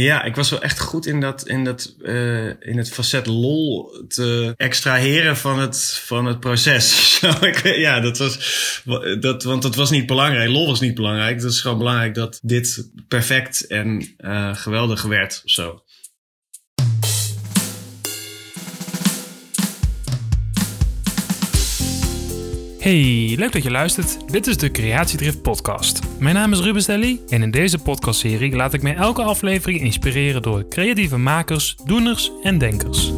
Ja, ik was wel echt goed in dat, in dat, uh, in het facet lol te extraheren van het, van het proces. ja, dat was, dat, want dat was niet belangrijk. Lol was niet belangrijk. Het was gewoon belangrijk dat dit perfect en uh, geweldig werd of zo. Hey, leuk dat je luistert. Dit is de Creatiedrift podcast. Mijn naam is Ruben Stelly en in deze podcastserie laat ik mij elke aflevering inspireren door creatieve makers, doeners en denkers.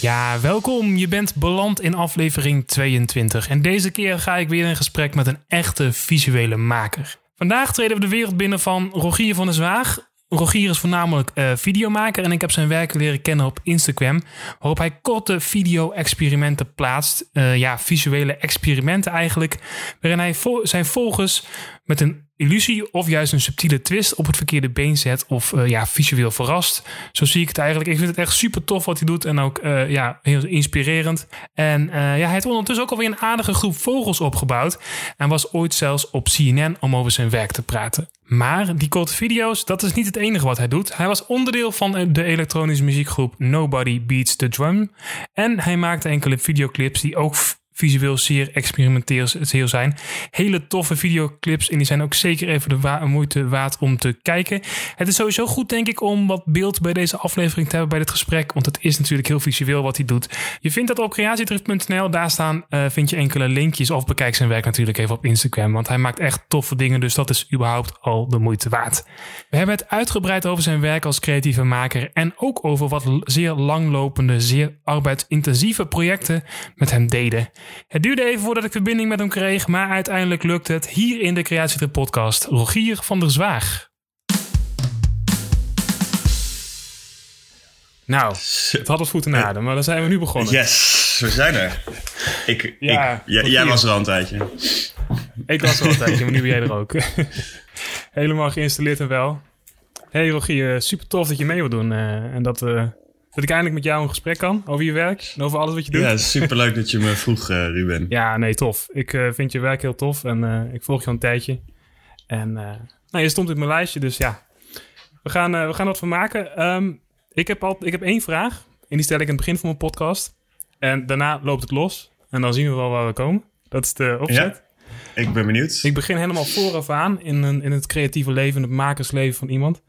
Ja, welkom. Je bent beland in aflevering 22 en deze keer ga ik weer in gesprek met een echte visuele maker. Vandaag treden we de wereld binnen van Rogier van der Zwaag, Rogier is voornamelijk uh, videomaker en ik heb zijn werk leren kennen op Instagram, waarop hij korte video-experimenten plaatst. Uh, ja, visuele experimenten eigenlijk, waarin hij zijn volgers met een illusie of juist een subtiele twist op het verkeerde been zet of uh, ja, visueel verrast. Zo zie ik het eigenlijk. Ik vind het echt super tof wat hij doet en ook ja, heel inspirerend. En ja, hij heeft ondertussen ook alweer een aardige groep vogels opgebouwd en was ooit zelfs op CNN om over zijn werk te praten. Maar die korte video's, dat is niet het enige wat hij doet. Hij was onderdeel van de elektronische muziekgroep Nobody Beats the Drum. En hij maakte enkele videoclips die ook visueel zeer experimenteel zijn. Hele toffe videoclips en die zijn ook zeker even de moeite waard om te kijken. Het is sowieso goed denk ik om wat beeld bij deze aflevering te hebben bij dit gesprek, want het is natuurlijk heel visueel wat hij doet. Je vindt dat op creatiedrift.nl, daar staan uh, vind je enkele linkjes of bekijk zijn werk natuurlijk even op Instagram, want hij maakt echt toffe dingen, dus dat is überhaupt al de moeite waard. We hebben het uitgebreid over zijn werk als creatieve maker en ook over wat zeer langlopende, zeer arbeidsintensieve projecten met hem deden. Het duurde even voordat ik verbinding met hem kreeg, maar uiteindelijk lukt het hier in de Creatietrip podcast. Rogier van der Zwaag. Nou, het had het goed in maar dan zijn we nu begonnen. Yes, we zijn er. Ik, ja, ik, jij was er al een tijdje. Ik was er al een tijdje, maar nu ben jij er ook. Helemaal geïnstalleerd en wel. Hey Rogier, super tof dat je mee wilt doen uh, en dat uh, dat ik eindelijk met jou een gesprek kan over je werk en over alles wat je doet. Ja, superleuk dat je me vroeg, uh, Ruben. Ja, nee, tof. Ik uh, vind je werk heel tof en uh, ik volg je al een tijdje. En nou, je stond in mijn lijstje, dus ja. We gaan, we gaan wat van maken. Um, ik, heb al, ik heb één vraag en die stel ik in het begin van mijn podcast. En daarna loopt het los en dan zien we wel waar we komen. Dat is de opzet. Ja, ik ben benieuwd. Ik begin helemaal vooraf aan in, een, in het creatieve leven, in het makersleven van iemand.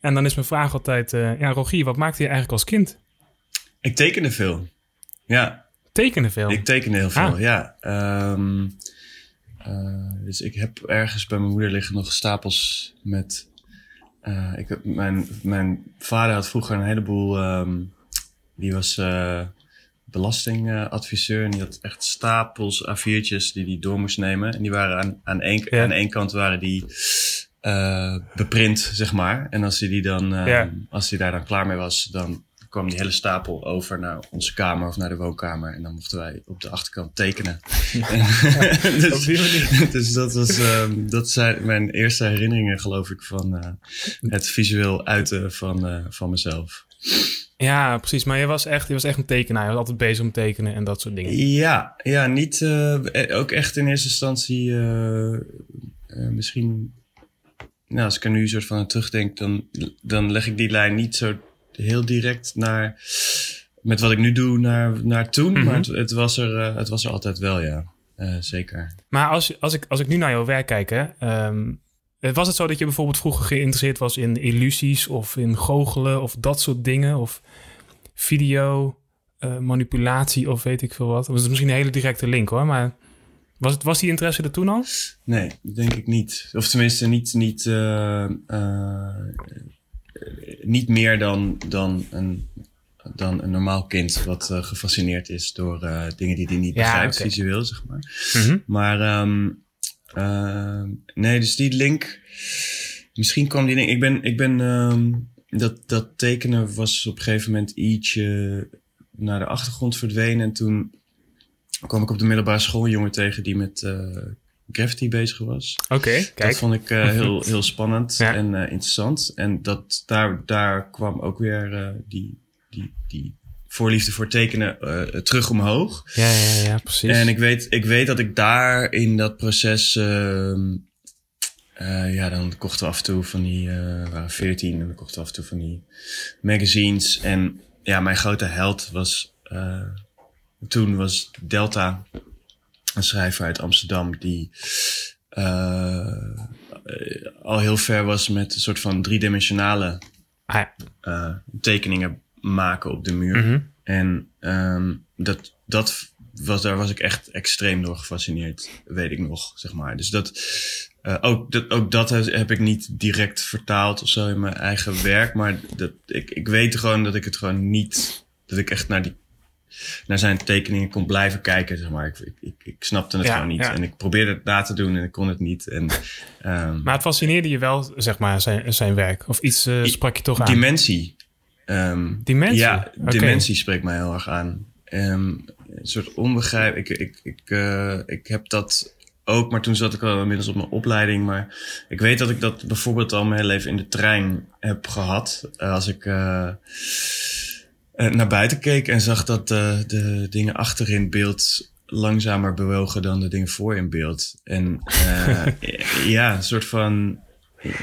En dan is mijn vraag altijd, uh, ja, Rogier, wat maakte je eigenlijk als kind? Ik tekende veel. Ja. Tekende veel? Ik tekende heel veel, ah. ja. Um, uh, dus ik heb ergens bij mijn moeder liggen nog stapels met... Uh, ik heb, mijn, mijn vader had vroeger een heleboel... Um, die was belastingadviseur en die had echt stapels A4'tjes die hij door moest nemen. En die waren aan, aan, één, ja. aan één kant waren die uh, beprint, zeg maar. En als hij, die dan, uh, ja. als hij daar dan klaar mee was, dan kwam die hele stapel over naar onze kamer of naar de woonkamer. En dan mochten wij op de achterkant tekenen. dus, dus, dat was, um, dat zijn mijn eerste herinneringen, geloof ik, van uh, het visueel uiten van, van mezelf. Ja, precies. Maar je was echt, je was echt een tekenaar. Je was altijd bezig om tekenen en dat soort dingen. Ja, ja niet, ook echt in eerste instantie misschien nou, als ik er nu een soort van aan terugdenk, dan, dan leg ik die lijn niet zo heel direct naar, met wat ik nu doe, naar, naar toen. Mm -hmm. Maar het, het, was er, uh, het was er altijd wel, ja. Uh, zeker. Maar als, als, ik, als ik nu naar jouw werk kijk, hè, um, was het zo dat je bijvoorbeeld vroeger geïnteresseerd was in illusies of in goochelen of dat soort dingen? Of video, uh, manipulatie of weet ik veel wat? Dat is misschien een hele directe link hoor, maar was, het, was die interesse er toen al? Nee, denk ik niet. Of tenminste niet, niet, uh, uh, niet meer dan, dan, een, dan een normaal kind wat uh, gefascineerd is door dingen die hij niet begrijpt, okay. visueel, zeg maar. Mm -hmm. Maar um, nee, dus die link, misschien kwam die link. Ik ben, ik ben um, dat, dat tekenen was op een gegeven moment ietsje naar de achtergrond verdwenen en toen kwam ik op de middelbare school een jongen tegen die met uh, graffiti bezig was. Oké, okay, kijk. Dat vond ik uh, heel, heel spannend ja. en uh, interessant. En dat, daar, daar kwam ook weer die, die, die voorliefde voor tekenen terug omhoog. Ja, ja, ja, precies. En ik weet, ik weet dat ik daar in dat proces ehm, eh, ja, dan kochten we af en toe van die, eh, we waren 14 en dan kochten we af en toe van die magazines. En ja, mijn grote held was, eh, toen was Delta, een schrijver uit Amsterdam, die eh, al heel ver was met een soort van driedimensionale Ah, ja. eh, tekeningen maken op de muur. Mhm. En ehm, dat, dat was, daar was ik echt extreem door gefascineerd, weet ik nog, zeg maar. Dus dat, eh, ook, dat, ook dat heb heb ik niet direct vertaald of zo in mijn eigen werk. Maar dat, ik, ik weet gewoon dat ik het gewoon niet, dat ik echt naar die naar zijn tekeningen kon blijven kijken, zeg maar. Ik, ik, ik, ik snapte het Ja, gewoon niet. ja. En ik probeerde het na te doen en ik kon het niet. En, ehm, Maar het fascineerde je wel, zeg maar, zijn, zijn werk. Of iets eh, sprak je toch aan? Dimensie. Ehm, Dimensie? Ja, dimensie spreekt mij heel erg aan. Ehm, een soort onbegrijp. Ik, ik, ik, eh, ik heb dat ook, maar toen zat ik al inmiddels op mijn opleiding. Maar ik weet dat ik dat bijvoorbeeld al mijn hele leven in de trein heb gehad. Eh, als ik naar buiten keek en zag dat eh, de dingen achter in beeld langzamer bewogen dan de dingen voor in beeld. En eh, ja, een soort van.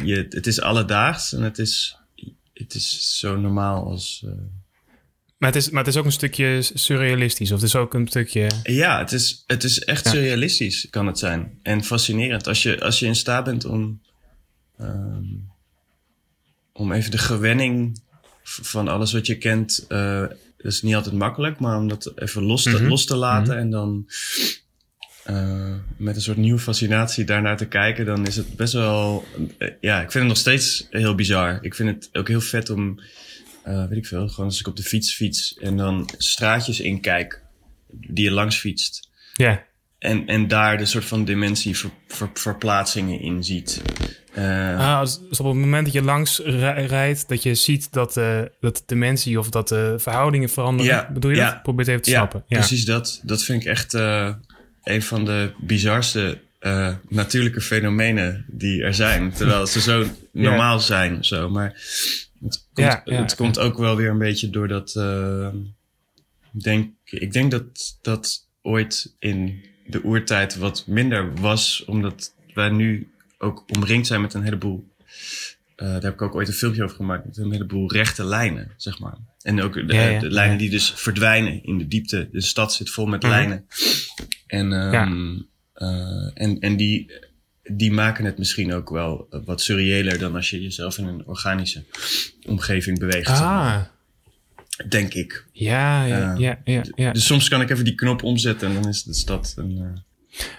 Je, het is alledaags en het is, het is zo normaal als. eh, Maar, het is, maar het is ook een stukje surrealistisch. Of het is ook een stukje... Ja, het is, het is echt Ja. surrealistisch, kan het zijn. En fascinerend. Als je, als je in staat bent om, ehm, om even de gewenning van alles wat je kent. eh, dat is niet altijd makkelijk, maar om dat even los te, Mhm. los te laten en dan eh, met een soort nieuwe fascinatie daarnaar te kijken, dan is het best wel. eh, ja, ik vind het nog steeds heel bizar. Ik vind het ook heel vet om, weet ik veel, gewoon als ik op de fiets fiets en dan straatjes inkijk die je langs fietst. Ja, En, en daar de soort van dimensie ver, ver- verplaatsingen in ziet. Eh, Ah, als, dus op het moment dat je langs rij- rijdt, dat je ziet dat, eh, dat de dimensie of dat de verhoudingen veranderen. Ja, Bedoel je ja. dat? Probeer het even te ja, snappen. Ja, precies dat. Dat vind ik echt eh, een van de bizarste natuurlijke fenomenen die er zijn. Terwijl ze zo normaal zijn zo. Maar het komt, het komt ook wel weer een beetje doordat... eh, denk, ik denk dat dat ooit in de oertijd wat minder was. Omdat wij nu ook omringd zijn met een heleboel... eh, daar heb ik ook ooit een filmpje over gemaakt. Met een heleboel rechte lijnen, zeg maar. En ook de, Ja, ja, de lijnen ja. die dus verdwijnen in de diepte. De stad zit vol met Mhm. lijnen. En, ehm, eh, en, en die, die maken het misschien ook wel wat surreëler dan als je jezelf in een organische omgeving beweegt. Ah, Denk ik. ja, ja, Eh, ja, ja, ja. Dus soms kan ik even die knop omzetten en dan is de stad een. eh,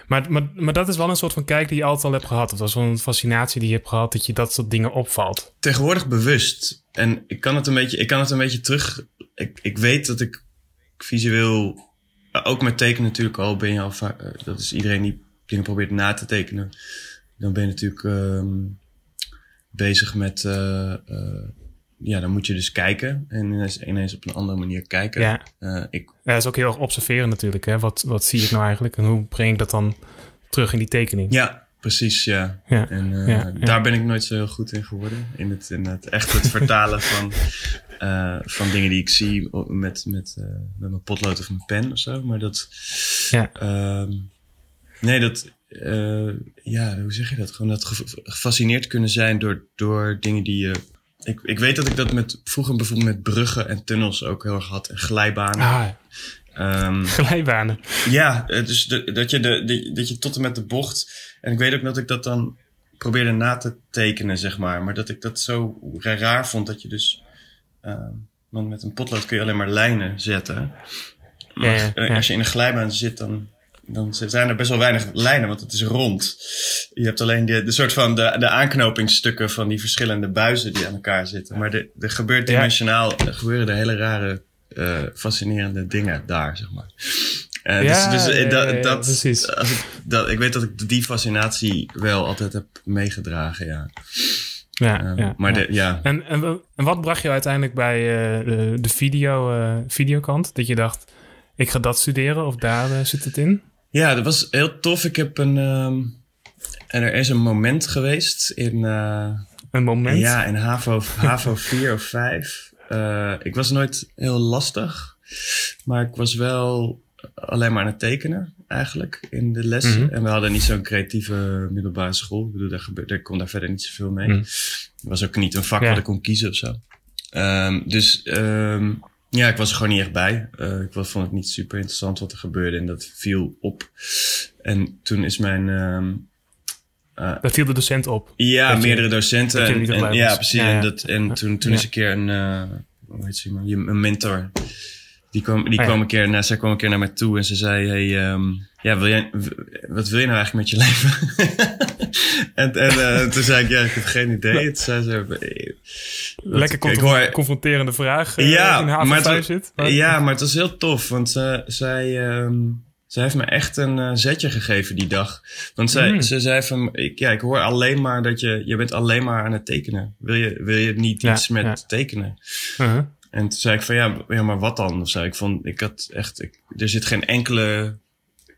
Maar, maar, maar dat is wel een soort van kijk die je altijd al hebt gehad. Of dat is wel een fascinatie die je hebt gehad, dat je dat soort dingen opvalt. tegenwoordig bewust. En ik kan het een beetje, ik kan het een beetje terug. Ik, ik weet dat ik visueel, eh, ook met tekenen natuurlijk al, ben je al vaak, dat is iedereen die dingen probeert na te tekenen. Dan ben je natuurlijk ehm, bezig met, ja, dan moet je dus kijken en ineens, ineens op een andere manier kijken. Ja. Eh, ik, Ja, dat is ook heel erg observeren natuurlijk. Hè? Wat, wat zie ik nou eigenlijk en hoe breng ik dat dan terug in die tekening? ja, precies, ja. Ja, En eh, ja, daar ben ik nooit zo heel goed in geworden. In het, in het echt het vertalen van, eh, van dingen die ik zie met, met, met mijn potlood of mijn pen of zo. Maar dat. Ja. ehm, nee, dat. ja, hoe zeg je dat? Gewoon dat ge- gefascineerd kunnen zijn door, door dingen die je. Ik, ik weet dat ik dat met, vroeger bijvoorbeeld met bruggen en tunnels ook heel erg had. En glijbanen. Ah, Ehm, glijbanen. ja, eh, dus de, dat, je de, de, dat je tot en met de bocht. En ik weet ook dat ik dat dan probeerde na te tekenen, zeg maar. Maar dat ik dat zo ra- raar vond dat je dus. ehm, want met een potlood kun je alleen maar lijnen zetten. Maar Ja, ja, eh, ja. als je in een glijbaan zit, dan, dan zijn er best wel weinig lijnen, want het is rond. Je hebt alleen de, de soort van de, de aanknopingsstukken van die verschillende buizen die aan elkaar zitten. Maar er gebeurt dimensionaal, er gebeuren er hele rare, eh, fascinerende dingen daar, zeg maar. Eh, Ja, dus, dus ja, dat, ja, dat, precies. Als ik, dat, ik weet dat ik die fascinatie wel altijd heb meegedragen, ja. Ja, Eh, ja, maar ja. De, ja, En, en, en wat bracht je uiteindelijk bij de, de video, eh, videokant? Dat je dacht, ik ga dat studeren of daar zit het in? Ja, dat was heel tof. Ik heb een... ehm, en er is een moment geweest in... eh, Een moment? Ja, in HAVO, HAVO 4 of 5. Eh, ik was nooit heel lastig. Maar ik was wel alleen maar aan het tekenen, eigenlijk in de lessen. Mhm. En we hadden niet zo'n creatieve middelbare school. Ik bedoel, daar, gebeurde, daar kon daar verder niet zoveel mee. Het was ook niet een vak Ja. wat ik kon kiezen of zo. Ehm, dus ehm, ja, ik was er gewoon niet echt bij. Eh, ik vond het niet super interessant wat er gebeurde en dat viel op. En toen is mijn... ehm, Daar viel de docent op. ja, Dat je- meerdere docenten. dat En, ja, precies. Ja, ja. En, dat, en toen, toen is een keer een, eh, hoe heet ze, een mentor. Die kwam, die Oh, ja. een keer, naar, zij kwam een keer naar mij toe en ze zei: Hey, ehm, ja, wil jij, wat wil je nou eigenlijk met je leven? en en eh, toen zei ik: Ja, ik heb geen idee. Toen zei ze: wat- Lekker ik confron- hoor- confronterende vraag eh, Ja, in haar maar het- zit. Maar- ja, maar het was heel tof, want ze, zij, ehm, zij heeft me echt een eh, zetje gegeven die dag. Want zij, Mm. ze zei van, ik, ja, ik hoor alleen maar dat je, je bent alleen maar aan het tekenen. Wil je, wil je niet Ja, iets met ja. tekenen? Uh-huh. En toen zei ik van, ja, ja maar wat dan? Of zo. Ik vond, ik had echt, ik, er zit geen enkele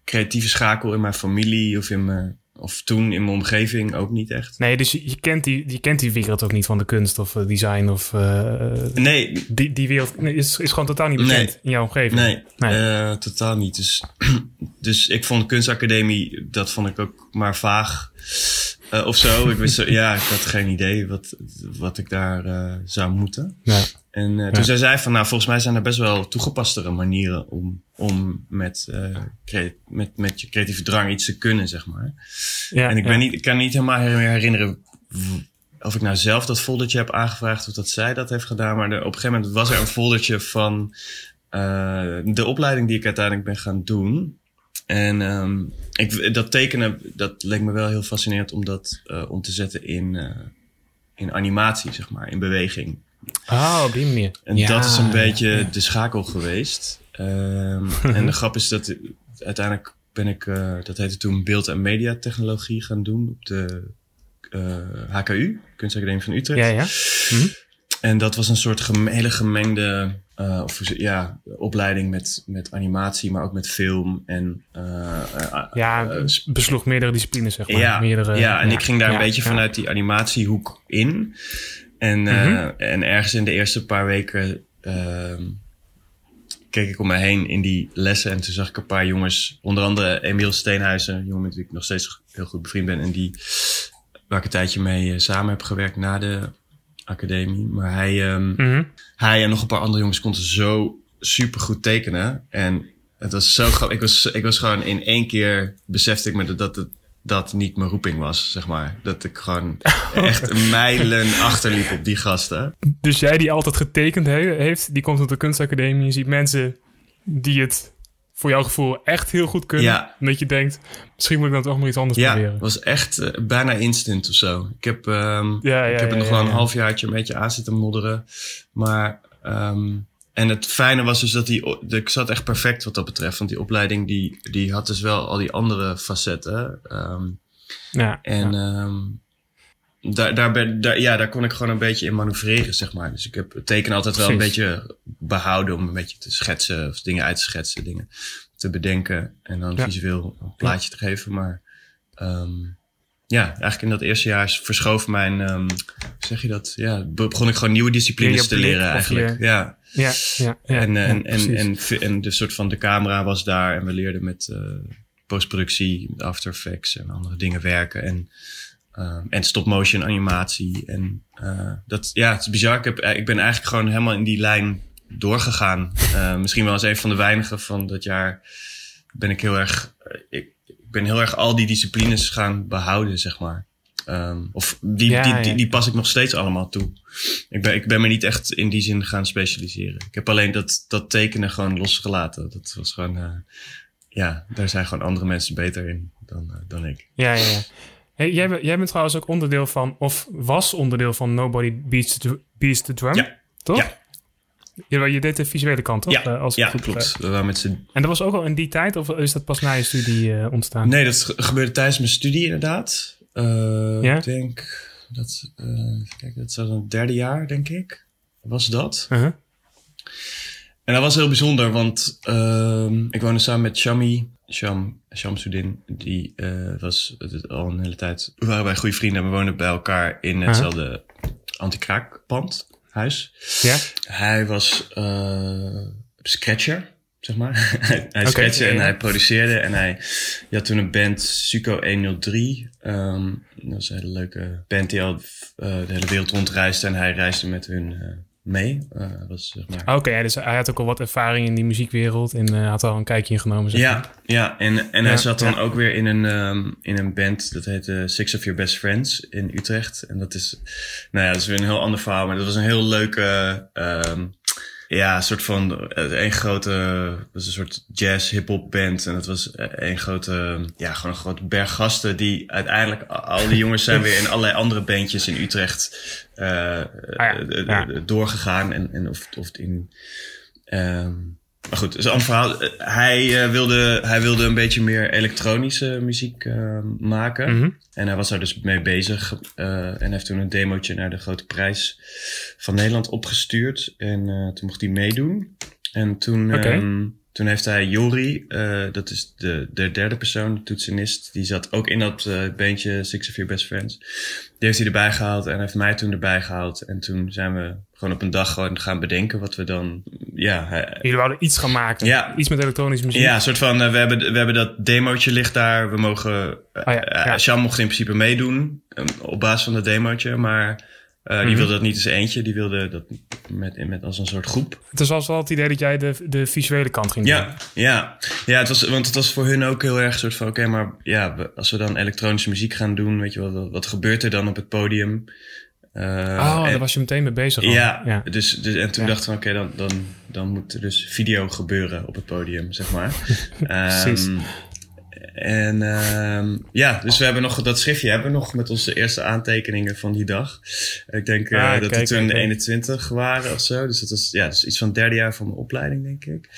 creatieve schakel in mijn familie of in mijn, of toen in mijn omgeving ook niet echt. Nee, dus je, je, kent die, je kent die wereld ook niet van de kunst of eh, design of... eh, Nee, die, die wereld nee, is, is gewoon totaal niet bekend Nee. in jouw omgeving. Nee, Nee. eh, totaal niet. Dus, dus ik vond de kunstacademie, dat vond ik ook maar vaag of zo. Ik wist, ja, ik had geen idee wat, wat ik daar zou moeten. Ja. En Ja. toen zij zei van, nou, volgens mij zijn er best wel toegepastere manieren om, om met, crea- met, met je creatieve drang iets te kunnen, zeg maar. Ja, en ik, ja. ben niet, ik kan niet helemaal herinneren of ik nou zelf dat foldertje heb aangevraagd of dat zij dat heeft gedaan. Maar er, op een gegeven moment was er een foldertje van eh, de opleiding die ik uiteindelijk ben gaan doen. En ehm, ik, dat tekenen, dat leek me wel heel fascinerend om dat om te zetten in, in animatie, zeg maar, in beweging. Oh, op die manier. En Ja, dat is een beetje ja, de schakel geweest. Ehm, en de grap is dat uiteindelijk ben ik, eh, dat heette toen beeld- en mediatechnologie gaan doen op de eh, HKU, Kunstacademie van Utrecht. Ja, ja. Hm? En dat was een soort gem- hele gemengde eh, of, ja, opleiding met, met animatie, maar ook met film. En, eh, eh, Ja, eh, besloeg meerdere disciplines, zeg maar. ja, meerdere, ja, en ik ging daar een beetje vanuit die animatiehoek in. En, eh, Mhm. en ergens in de eerste paar weken ehm, keek ik om me heen in die lessen. En toen zag ik een paar jongens, onder andere Emiel Steenhuizen, een jongen met wie ik nog steeds heel goed bevriend ben. En die, waar ik een tijdje mee eh, samen heb gewerkt na de academie. Maar hij, ehm, Mhm. hij en nog een paar andere jongens konden zo super goed tekenen. En het was zo grappig. Ik was, ik was gewoon in één keer besefte ik me dat het dat niet mijn roeping was, zeg maar. Dat ik gewoon echt mijlen achterliep op die gasten. Dus jij die altijd getekend he- heeft, die komt op de kunstacademie. Je ziet mensen die het voor jouw gevoel echt heel goed kunnen. Ja. Dat je denkt, misschien moet ik dan toch maar iets anders Ja, proberen. het was echt eh, bijna instant of zo. Ik heb, ehm, Ja, ja, ik heb ja, er nog ja, wel een ja. halfjaartje een beetje aan zitten modderen. Maar, ehm, en het fijne was dus dat die, ik zat echt perfect wat dat betreft. Want die opleiding die, die had dus wel al die andere facetten. Ehm, Ja, En ja. ehm, daar, daar, ben, daar, ja, daar kon ik gewoon een beetje in manoeuvreren, zeg maar. Dus ik heb het teken altijd wel een beetje behouden om een beetje te schetsen of dingen uit te schetsen, dingen te bedenken en dan Ja. visueel een plaatje te geven. Maar ehm, ja, eigenlijk in dat eerste jaar verschoof mijn, ehm, hoe zeg je dat? Ja, be- begon ik gewoon nieuwe disciplines te leren eigenlijk. je- Ja. ja, ja, ja, en, eh, ja, en, en, en, en de soort van de camera was daar en we leerden met eh, postproductie, met After Effects en andere dingen werken. En, eh, en stop-motion animatie. En eh, dat, ja, het is bizar. Ik, heb, ik ben eigenlijk gewoon helemaal in die lijn doorgegaan. Eh, misschien wel als een van de weinigen van dat jaar ben ik heel erg, eh, ik ben heel erg al die disciplines gaan behouden, zeg maar. Ehm, of die, Ja, die, ja. die, die pas ik nog steeds allemaal toe. Ik ben, ik ben me niet echt in die zin gaan specialiseren. Ik heb alleen dat, dat tekenen gewoon losgelaten. Dat was gewoon, eh, ja, daar zijn gewoon andere mensen beter in dan, eh, dan ik. Ja, ja, ja. Hey, jij, bent- jij bent trouwens ook onderdeel van, of was onderdeel van Nobody Beats the, Beats the Drum, Ja. toch? Ja. Je, je deed de visuele kant, toch? Ja, Eh, als ja goed klopt. We waren met En dat was ook al in die tijd, of is dat pas na je studie eh, ontstaan? Nee, dat ge- gebeurde tijdens mijn studie inderdaad. Eh, Ja? Ik denk dat, even kijken, dat was het derde jaar, denk ik. Was dat. Uh-huh. En dat was heel bijzonder, want ehm, ik woonde samen met Shami, Sham. Die was het al een hele tijd, we waren wij goede vrienden en we woonden bij elkaar in hetzelfde anti-kraakpand, huis. Ja? Hij was eh, scratcher. zeg maar. hij en ja. hij produceerde. En hij je had toen een band, Suco 103. Ehm, dat was een hele leuke band die al eh, de hele wereld rondreisde. En hij reisde met hun eh, mee. Was, zeg maar, Oké, ja, dus hij had ook al wat ervaring in die muziekwereld en eh, had al een kijkje ingenomen. Zeg maar. Ja, ja, en, en Ja, hij zat dan ja. ook weer in een, ehm, in een band, dat heette Six of Your Best Friends in Utrecht. En dat is, nou ja, dat is weer een heel ander verhaal, maar dat was een heel leuke, ehm, ja, een soort van, eh, een grote, dat was een soort jazz hip-hop band. En dat was eh, een grote, ja, gewoon een grote berg gasten die uiteindelijk, al die jongens zijn weer in allerlei andere bandjes in Utrecht eh, ja, eh, ja. eh, doorgegaan. En, en of, of in, ehm, maar goed, is een ander verhaal. Eh, Hij, eh, wilde, hij wilde een beetje meer elektronische muziek eh, maken. Mhm. En hij was daar dus mee bezig. en heeft toen een demootje naar de Grote Prijs van Nederland opgestuurd. En toen mocht hij meedoen. En toen, toen heeft hij Jori, eh, dat is de, de derde persoon, de toetsenist. Die zat ook in dat eh bandje Six of Your Best Friends. Die heeft hij erbij gehaald en heeft mij toen erbij gehaald. En toen zijn we gewoon op een dag gewoon gaan bedenken wat we dan... Ja, hij- Jullie wouden iets gaan maken. Ja. Iets met elektronische muziek. ja, een soort van, eh, we, hebben, we hebben dat demootje ligt daar. We mogen, eh Oh ja, mocht in principe meedoen op basis van dat demootje. Maar eh, die Mhm. wilde dat niet als eentje. Die wilde dat met, met als een soort groep. Het was wel het idee dat jij de, de visuele kant ging doen. Ja, ja. ja het was, want het was voor hun ook heel erg een soort van... Oké, maar ja, we- als we dan elektronische muziek gaan doen... Weet je wel, wat, wat gebeurt er dan op het podium? Eh, Oh, en- daar was je meteen mee bezig. ja, ja. Dus, dus, en toen Ja. dachten we, oké, dan, dan, dan moet er dus video gebeuren op het podium, zeg maar. Precies. Ehm, en ehm, ja, dus we hebben nog dat schriftje hebben we nog met onze eerste aantekeningen van die dag. Ik denk eh, Ah, dat we toen kijk, kijk. 21 waren of zo. Dus dat was ja, dus iets van het derde jaar van mijn opleiding, denk ik.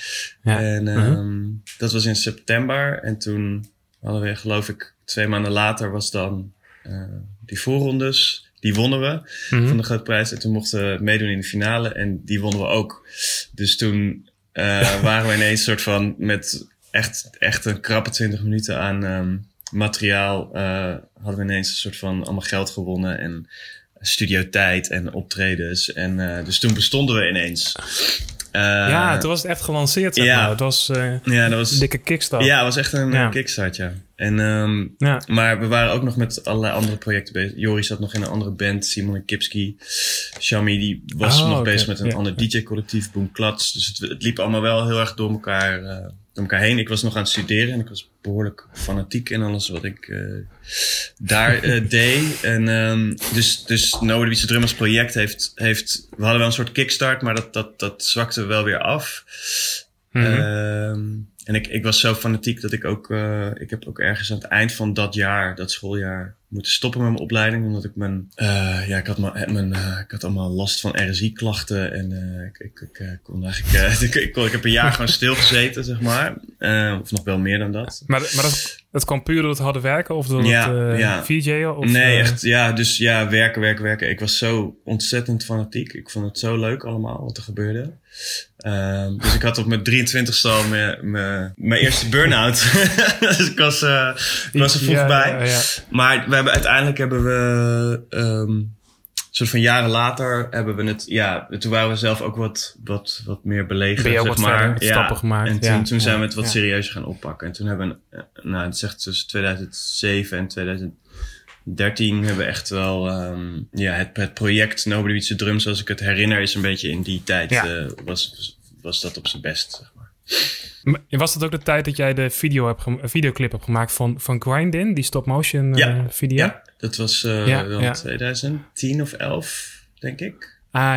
Ja. En ehm, dat was in september. En toen hadden we, geloof ik, twee maanden later was dan eh, die voorrondes. Die wonnen we Mhm. van de grote prijs. En toen mochten we meedoen in de finale. En die wonnen we ook. Dus toen eh, waren we ineens soort van met echt, echt een krappe 20 minuten aan ehm, materiaal. eh, hadden we ineens een soort van allemaal geld gewonnen. En studiotijd en optredens. En eh, dus toen bestonden we ineens. Eh, ja, toen was het echt gelanceerd. Zeg ja. maar. Het was ja, dat was, een dikke kickstart. ja, het was echt een Ja. kickstart, ja. En, ehm, Ja. maar we waren ook nog met allerlei andere projecten bezig. Joris zat nog in een andere band, Simon en Kipski. Shami die was Oh, nog bezig met een ander DJ-collectief, Boom Klats. Dus het, het liep allemaal wel heel erg door elkaar, door elkaar heen. Ik was nog aan het studeren en ik was behoorlijk fanatiek in alles wat ik eh, daar eh, deed. En ehm, dus, dus No Drummers project heeft, heeft... We hadden wel een soort kickstart, maar dat, dat, dat zwakte wel weer af. Mhm. Ehm, en ik, ik was zo fanatiek dat ik ook, eh, ik heb ook ergens aan het eind van dat jaar, dat schooljaar, moeten stoppen met mijn opleiding. Omdat ik mijn, eh, ja, ik had, mijn, mijn, eh, ik had allemaal last van RSI-klachten. En eh, ik, ik, ik eh, kon eigenlijk, eh, ik, ik, kon- ik heb een jaar gewoon stilgezeten, zeg maar. Eh, of nog wel meer dan dat. Maar, maar dat, dat kwam puur door het harde werken of door Ja, het eh ja. VJ'en? Of, nee, eh, echt, ja, dus ja, werken, werken, werken. Ik was zo ontzettend fanatiek. Ik vond het zo leuk allemaal wat er gebeurde. Ehm, dus ik had op mijn 23ste al mijn, mijn, mijn eerste burn-out. dus ik was, eh, ik was er vroeg ja, bij. Maar hebben, uiteindelijk hebben we, een soort van jaren later hebben we het, ja, toen waren we zelf ook wat, wat, wat meer ook zeg wat maar. verder, ja. stappen gemaakt, En toen, ja. toen zijn we het wat serieuzer gaan oppakken. En toen hebben we, eh, nou, het echt tussen 2007 en 2013 hebben we echt wel, ehm, ja, het, het project Nobody Beats the Drum, zoals ik het herinner, is een beetje in die tijd, Ja. eh, was, was dat op zijn best, zeg maar. Maar Was dat ook de tijd dat jij de video hebt videoclip hebt gemaakt van, van Grindin, die stop-motion Ja. eh, video? Ja, dat was eh Ja, dan ja. 2010 of 11, denk ik. Ah, ja,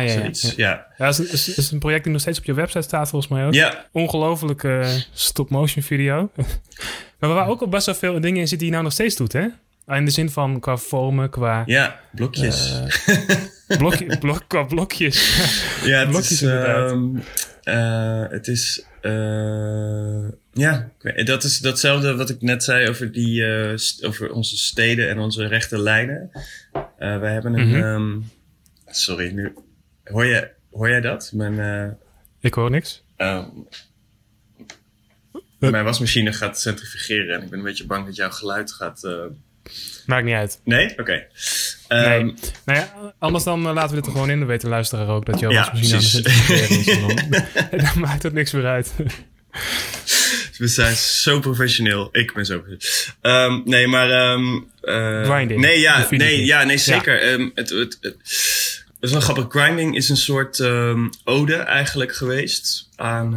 ja. Ja. het is, een project die nog steeds op je website staat, volgens mij ook. Ja, Ongelofelijke stop-motion video. maar waren ook al best wel veel dingen in zitten die je nou nog steeds doet, hè? Ah, In de zin van qua vormen, qua, ja, blokjes. eh, blokje, blok, qua blokjes. ja, het blokjes is, ehm, eh, het is, eh, ja, dat is datzelfde wat ik net zei over, die, eh, over onze steden en onze rechte lijnen. Eh wij hebben een, Mhm. ehm, sorry, nu, hoor, je, hoor jij dat? Mijn, Ik hoor niks. oh. mijn wasmachine gaat centrifugeren en ik ben een beetje bang dat jouw geluid gaat... Maakt niet uit. Nee? Oké. Nee. Ehm, Nou ja, anders dan eh, laten we dit er gewoon in. Dan weet de luisteraar ook dat jouw Ja, wasmachine aan het Dan, maakt het niks meer uit. We zijn zo professioneel. Ik ben zo professioneel. Um, nee, maar... Um, uh, Grinding. Nee, ja, nee, ja, nee zeker. Ja. Um, het, het, is wel grappig. Grinding is een soort ode eigenlijk geweest aan,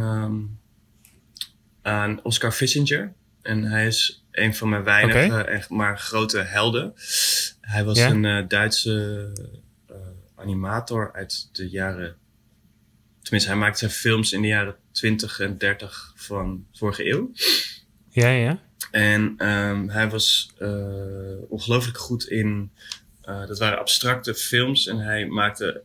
aan Oscar Fissinger. En hij is een van mijn weinige, okay. echt maar grote helden. Hij was ja? een uh, Duitse uh, animator uit de jaren... Tenminste, hij maakte zijn films in de jaren 20 en 30 van vorige eeuw. Ja, ja. En um, hij was uh, ongelooflijk goed in... Dat waren abstracte films en hij maakte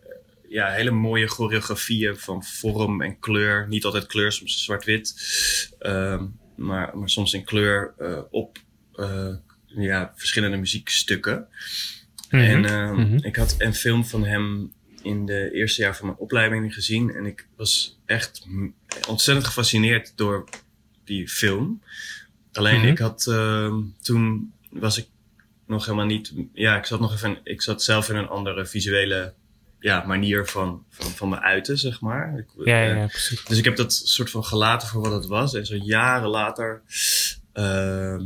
ja, hele mooie choreografieën van vorm en kleur. Niet altijd kleur, soms zwart-wit. Um, maar, maar soms in kleur uh, op uh, ja, verschillende muziekstukken. Mm -hmm. En mm -hmm. ik had een film van hem in de eerste jaar van mijn opleiding gezien. En ik was echt ontzettend gefascineerd door die film. Alleen mm -hmm. ik had uh, toen was ik nog helemaal niet. Ja, ik zat nog even. Ik zat zelf in een andere visuele ja, manier van, van, van me uiten, zeg maar. Ik, ja, ja, ja, precies. Dus ik heb dat soort van gelaten voor wat het was. En zo jaren later uh,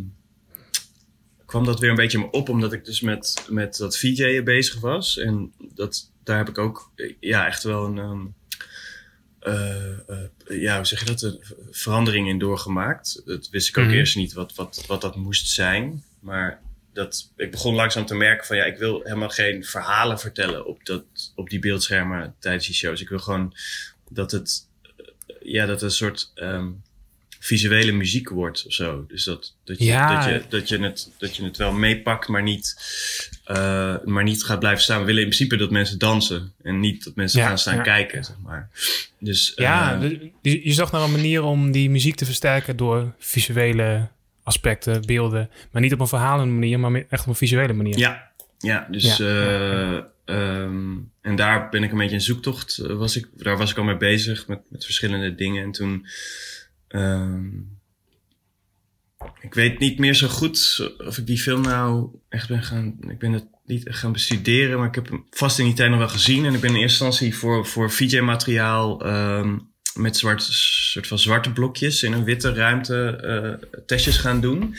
kwam dat weer een beetje me op, omdat ik dus met, met dat VJ'en bezig was. En dat, daar heb ik ook ja, echt wel een. Um, uh, uh, ja, hoe zeg je dat? Een verandering in doorgemaakt. Dat wist ik ook mm -hmm. eerst niet wat, wat, wat dat moest zijn. Maar dat, ik begon langzaam te merken van ja, ik wil helemaal geen verhalen vertellen op, dat, op die beeldschermen tijdens die shows. Ik wil gewoon dat het, ja, dat het een soort um, visuele muziek wordt of zo. Dus dat, dat, je, ja. dat, je, dat, je het, dat je het wel meepakt, maar niet, uh, maar niet gaat blijven staan. We willen in principe dat mensen dansen en niet dat mensen ja, gaan staan ja. kijken, zeg maar. Dus, ja, uh, je, je zag naar een manier om die muziek te versterken door visuele aspecten, beelden. Maar niet op een verhalende manier, maar echt op een visuele manier. Ja, ja dus... Uh, um, en daar ben ik een beetje in zoektocht. Uh, was ik, daar was ik al mee bezig met, met verschillende dingen. En toen... Um, ik weet niet meer zo goed of ik die film nou echt ben gaan... Ik ben het niet gaan bestuderen, maar ik heb hem vast in die tijd nog wel gezien. En ik ben in eerste instantie voor, voor VJ-materiaal... Um, met zwart, soort van zwarte blokjes in een witte ruimte uh, testjes gaan doen.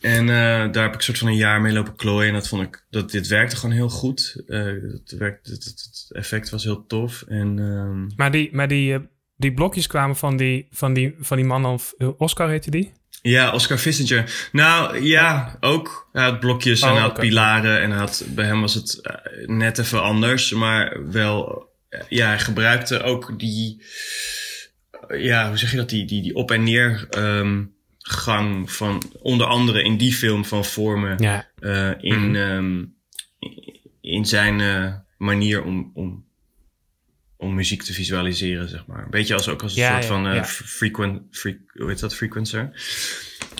En uh, daar heb ik soort van een jaar mee lopen klooien. En dat vond ik, dat dit werkte gewoon heel goed. Uh, het, het, effect was heel tof. En, um... Maar die, maar die, die blokjes kwamen van die, van die, van die man of Oscar heette die? Ja, Oscar Vissinger. Nou ja, ook. Hij had blokjes oh, en hij had okay. pilaren. En hij had, bij hem was het net even anders. Maar wel, ja, hij gebruikte ook die ja, hoe zeg je dat, die, die, die op- en neer um, gang van onder andere in die film van vormen ja. uh, in, mm -hmm. um, in zijn uh, manier om, om, om muziek te visualiseren, zeg maar. Een beetje als ook als een ja, soort ja, van uh, ja. frequent, fre hoe heet dat, frequencer.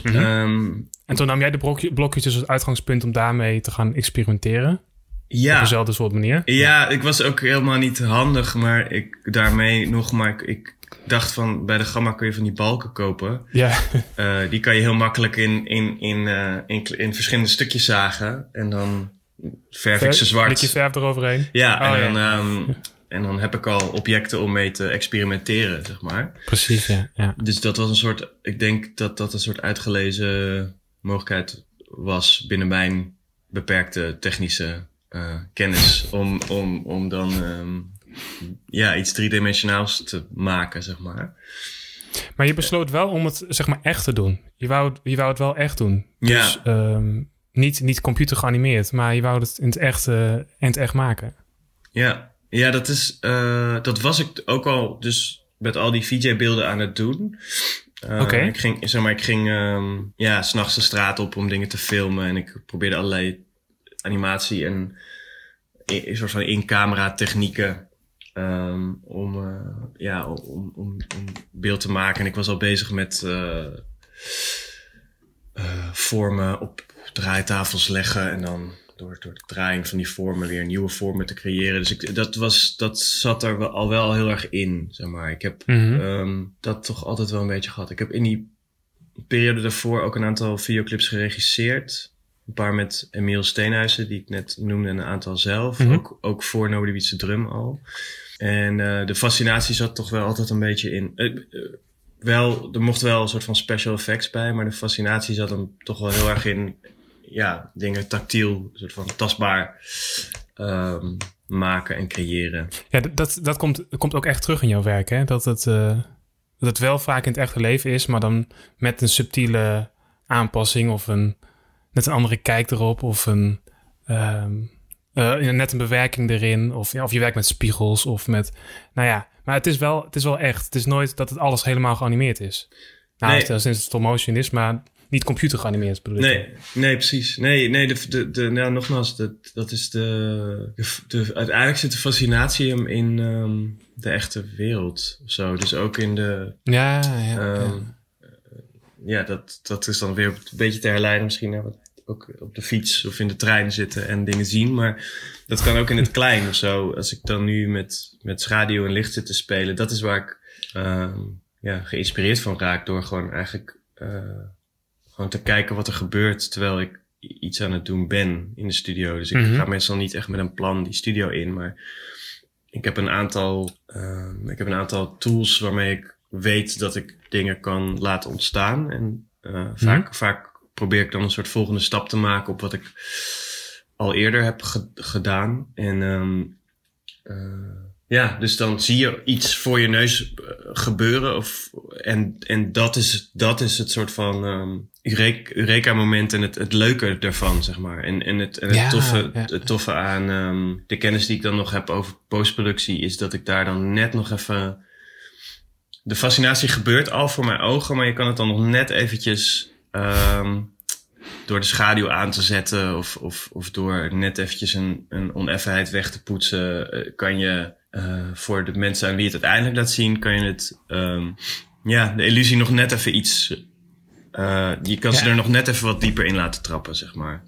Mm -hmm. um, en toen nam jij de blokjes dus als uitgangspunt om daarmee te gaan experimenteren? Ja. Op dezelfde soort manier? Ja, ik was ook helemaal niet handig, maar ik daarmee nog maar, ik, ik dacht van bij de Gamma kun je van die balken kopen. Ja. Uh, die kan je heel makkelijk in, in, in, uh, in, in verschillende stukjes zagen. En dan verf ik ze zwart. Een verf eroverheen. Ja, oh, en, dan, ja. Um, en dan heb ik al objecten om mee te experimenteren, zeg maar. Precies, ja. ja. Dus dat was een soort, ik denk dat dat een soort uitgelezen mogelijkheid was binnen mijn beperkte technische uh, kennis. Om, om, om dan um, ja, iets driedimensionaals te maken, zeg maar. Maar je besloot wel om het zeg maar echt te doen. Je wou, je wou het wel echt doen. Ja. Dus um, niet, niet computer geanimeerd, maar je wou het in het echt, uh, in het echt maken. Ja, ja dat, is, uh, dat was ik ook al dus met al die VJ-beelden aan het doen. Uh. Okay. Ik ging, zeg maar, ik ging um, ja, s'nachts de straat op om dingen te filmen. En ik probeerde allerlei animatie en een soort van in-camera technieken Um, om, uh, ja, om, om, om beeld te maken. En ik was al bezig met uh, vormen op draaitafels leggen en dan door, door de draaiing van die vormen weer nieuwe vormen te creëren. Dus ik, dat, was, dat zat er wel, al wel heel erg in, zeg maar. Ik heb mm -hmm. um, dat toch altijd wel een beetje gehad. Ik heb in die periode daarvoor ook een aantal videoclips geregisseerd. Een paar met Emiel Steenhuizen, die ik net noemde, en een aantal zelf. Mm -hmm. ook, ook voor Nobody Beats the Drum al. En uh, de fascinatie zat toch wel altijd een beetje in. Uh, uh, wel, er mocht wel een soort van special effects bij, maar de fascinatie zat hem toch wel heel erg in, ja, dingen tactiel, soort van tastbaar um, maken en creëren. Ja, dat, dat komt, komt ook echt terug in jouw werk, hè? Dat het, uh, dat het wel vaak in het echte leven is, maar dan met een subtiele aanpassing of een net een andere kijk erop of een um, uh, net een bewerking erin of, ja, of je werkt met spiegels of met, nou ja, maar het is wel, het is wel echt. Het is nooit dat het alles helemaal geanimeerd is. Nou, nee. sinds het stop motion is, maar niet computer geanimeerd bedoel Nee, nee, precies. Nee, nee de, de, de, nou, nogmaals, dat, dat is de, de, Uiteindelijk zit de fascinatie hem in um, de echte wereld of zo. Dus ook in de... Ja, ja, um, ja. ja. dat, dat is dan weer een beetje te herleiden misschien naar wat ook op de fiets of in de trein zitten en dingen zien. Maar dat kan ook in het klein of zo. Als ik dan nu met, met schaduw en licht zit te spelen, dat is waar ik uh, ja, geïnspireerd van raak. Door gewoon eigenlijk uh, gewoon te kijken wat er gebeurt terwijl ik iets aan het doen ben in de studio. Dus ik mm-hmm. ga meestal niet echt met een plan die studio in, maar ik heb een aantal, uh, ik heb een aantal tools waarmee ik weet dat ik dingen kan laten ontstaan. En uh, mm-hmm. vaak, vaak probeer ik dan een soort volgende stap te maken op wat ik al eerder heb gedaan. En um, uh, ja, dus dan zie je iets voor je neus eh, gebeuren. Of, en en dat, is, dat is het soort van um, Eureka-moment en het, het leuke ervan, zeg maar. En, en het, en het, ja, toffe, ja. het toffe aan um, de kennis die ik dan nog heb over postproductie... is dat ik daar dan net nog even... De fascinatie gebeurt al voor mijn ogen, maar je kan het dan nog net eventjes um, door de schaduw aan te zetten of, of, of door net eventjes een, een oneffenheid weg te poetsen, uh, kan je uh, voor de mensen aan wie het uiteindelijk laat zien, kan je het, um, ja, de illusie nog net even iets, uh, je kan ja. ze er nog net even wat dieper in laten trappen, zeg maar.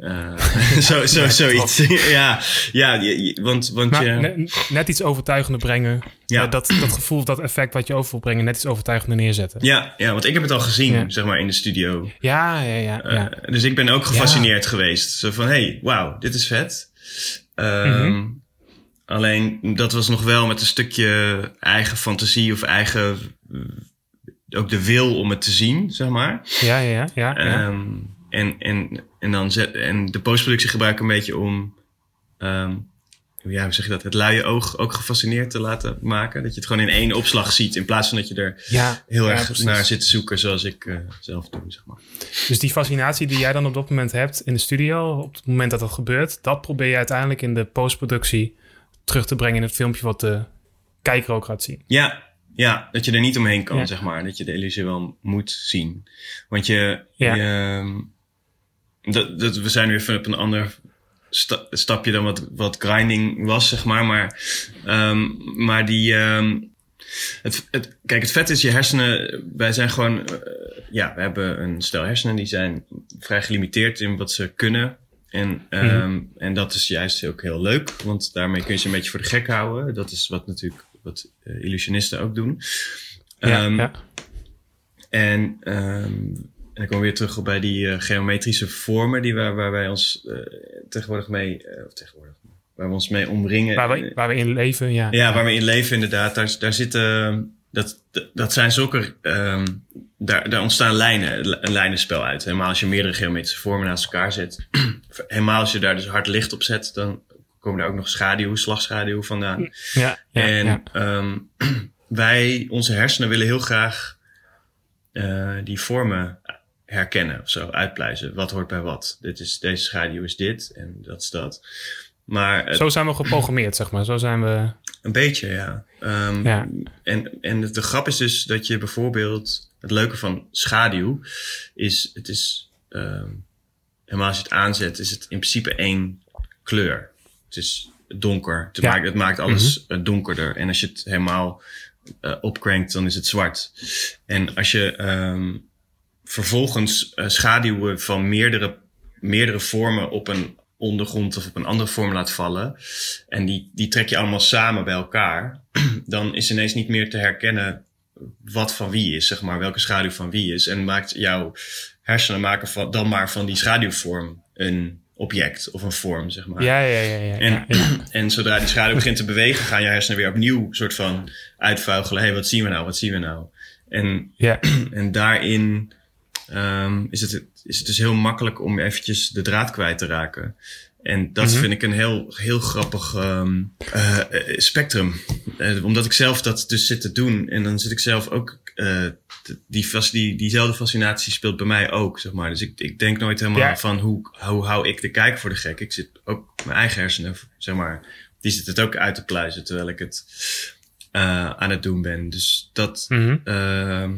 Uh, zo, zo, zoiets. ja, ja, want, want maar je... Net, net, iets overtuigender brengen. Ja. Uh, dat, dat gevoel, dat effect wat je over wil brengen, net iets overtuigender neerzetten. Ja, ja want ik heb het al gezien, ja. zeg maar, in de studio. Ja, ja, ja. ja. Uh, dus ik ben ook gefascineerd geweest. Zo van, hey, wauw, dit is vet. Um. Alleen, dat was nog wel met een stukje eigen fantasie of eigen... Ook de wil om het te zien, zeg maar. Ja, ja, ja. ja. Um, en, en, en, dan zet, en de postproductie gebruik ik een beetje om, um, ja, hoe zeg je dat, het luie oog ook gefascineerd te laten maken. Dat je het gewoon in één opslag ziet, in plaats van dat je er ja, heel ja, erg precies. naar zit te zoeken, zoals ik uh, zelf doe, zeg maar. Dus die fascinatie die jij dan op dat moment hebt in de studio, op het moment dat dat gebeurt, dat probeer je uiteindelijk in de postproductie terug te brengen in het filmpje wat de kijker ook gaat zien. Ja, ja, dat je er niet omheen kan, ja. zeg maar. Dat je de illusie wel moet zien. Want je, ja. je dat, dat, we zijn nu even op een ander sta, stapje dan wat, wat grinding was, zeg maar. Maar, um, maar die. Um, het, het, kijk, het vet is je hersenen. Wij zijn gewoon. Uh, ja, we hebben een stel hersenen die zijn vrij gelimiteerd in wat ze kunnen. En, um, mm-hmm. en dat is juist ook heel leuk, want daarmee kun je ze een beetje voor de gek houden. Dat is wat natuurlijk wat uh, illusionisten ook doen. Ja, ja. En en dan komen we weer terug op bij die uh, geometrische vormen die waar, waar wij ons uh, tegenwoordig mee, uh, of tegenwoordig, waar we ons mee omringen. Waar we, waar we in leven, ja. Ja, waar we in leven inderdaad. Daar, daar zitten, dat, dat zijn zulke, um, daar, daar ontstaan lijnen, een lijnenspel uit. Helemaal als je meerdere geometrische vormen naast elkaar zet. Helemaal als je daar dus hard licht op zet, dan komen daar ook nog schaduw, slagschaduw vandaan. Ja, ja en ja. Um, wij, onze hersenen willen heel graag die vormen herkennen of zo, uitpluizen. Wat hoort bij wat? Dit is, deze schaduw is dit en dat is dat. Maar het, Zo zijn we geprogrammeerd, zeg maar. Zo zijn we... Een beetje, ja. Um, ja. En, en de, de grap is dus dat je bijvoorbeeld... Het leuke van schaduw is... Het is... Um, helemaal als je het aanzet, is het in principe één kleur. Het is donker. Het, Ja. maakt, het maakt alles Mhm. eh, donkerder. En als je het helemaal uh, opcrankt, dan is het zwart. En als je um, vervolgens uh, schaduwen van meerdere, meerdere vormen op een ondergrond of op een andere vorm laat vallen. En die, die trek je allemaal samen bij elkaar. Dan is ineens niet meer te herkennen wat van wie is, zeg maar, welke schaduw van wie is. En maakt jouw hersenen maken van, dan maar van die schaduwvorm een object of een vorm, zeg maar. Ja, ja, ja. ja, En, ja, en zodra die schaduw begint te bewegen, gaan je hersenen weer opnieuw soort van uitvuigelen. Hé, hey, wat zien we nou? Wat zien we nou? En, Ja. en daarin ehm, is, het, is het dus heel makkelijk om eventjes de draad kwijt te raken. En dat Mhm. vind ik een heel, heel grappig ehm, eh, spectrum. Eh, omdat ik zelf dat dus zit te doen. En dan zit ik zelf ook... t- die, die, diezelfde fascinatie speelt bij mij ook, zeg maar. Dus ik, ik denk nooit helemaal Ja. van hoe, hoe hou ik de kijk voor de gek. Ik zit ook mijn eigen hersenen, zeg maar. Die zit het ook uit te pluizen terwijl ik het aan het doen ben. Dus dat, Mhm. Ehm,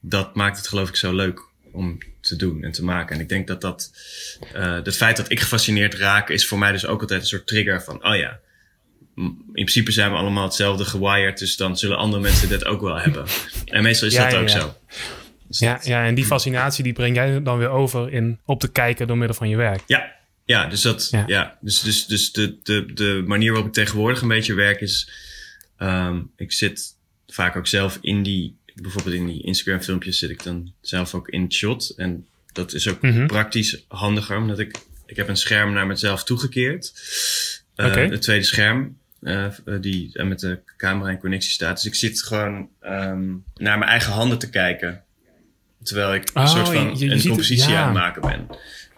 dat maakt het geloof ik zo leuk om te doen en te maken. En ik denk dat dat, eh het feit dat ik gefascineerd raak, is voor mij dus ook altijd een soort trigger van, oh ja, in principe zijn we allemaal hetzelfde gewired, dus dan zullen andere mensen dit ook wel hebben. En meestal is Ja, dat ja, ook ja. zo. Dus Ja, dat- ja, en die fascinatie die breng jij dan weer over in, op te kijken door middel van je werk. Ja, ja, dus dat, Ja. ja. dus, dus, dus de, de, de manier waarop ik tegenwoordig een beetje werk is, ehm, ik zit vaak ook zelf in die, bijvoorbeeld in die Instagram filmpjes zit ik dan zelf ook in het shot. En dat is ook Mhm. praktisch handiger, omdat ik, ik heb een scherm naar mezelf toegekeerd. Eh. Het tweede scherm, eh, die eh, met de camera in connectie staat. Dus ik zit gewoon ehm, naar mijn eigen handen te kijken. Terwijl ik een Oh, soort van je- je ziet een het- compositie ja. aan het maken ben.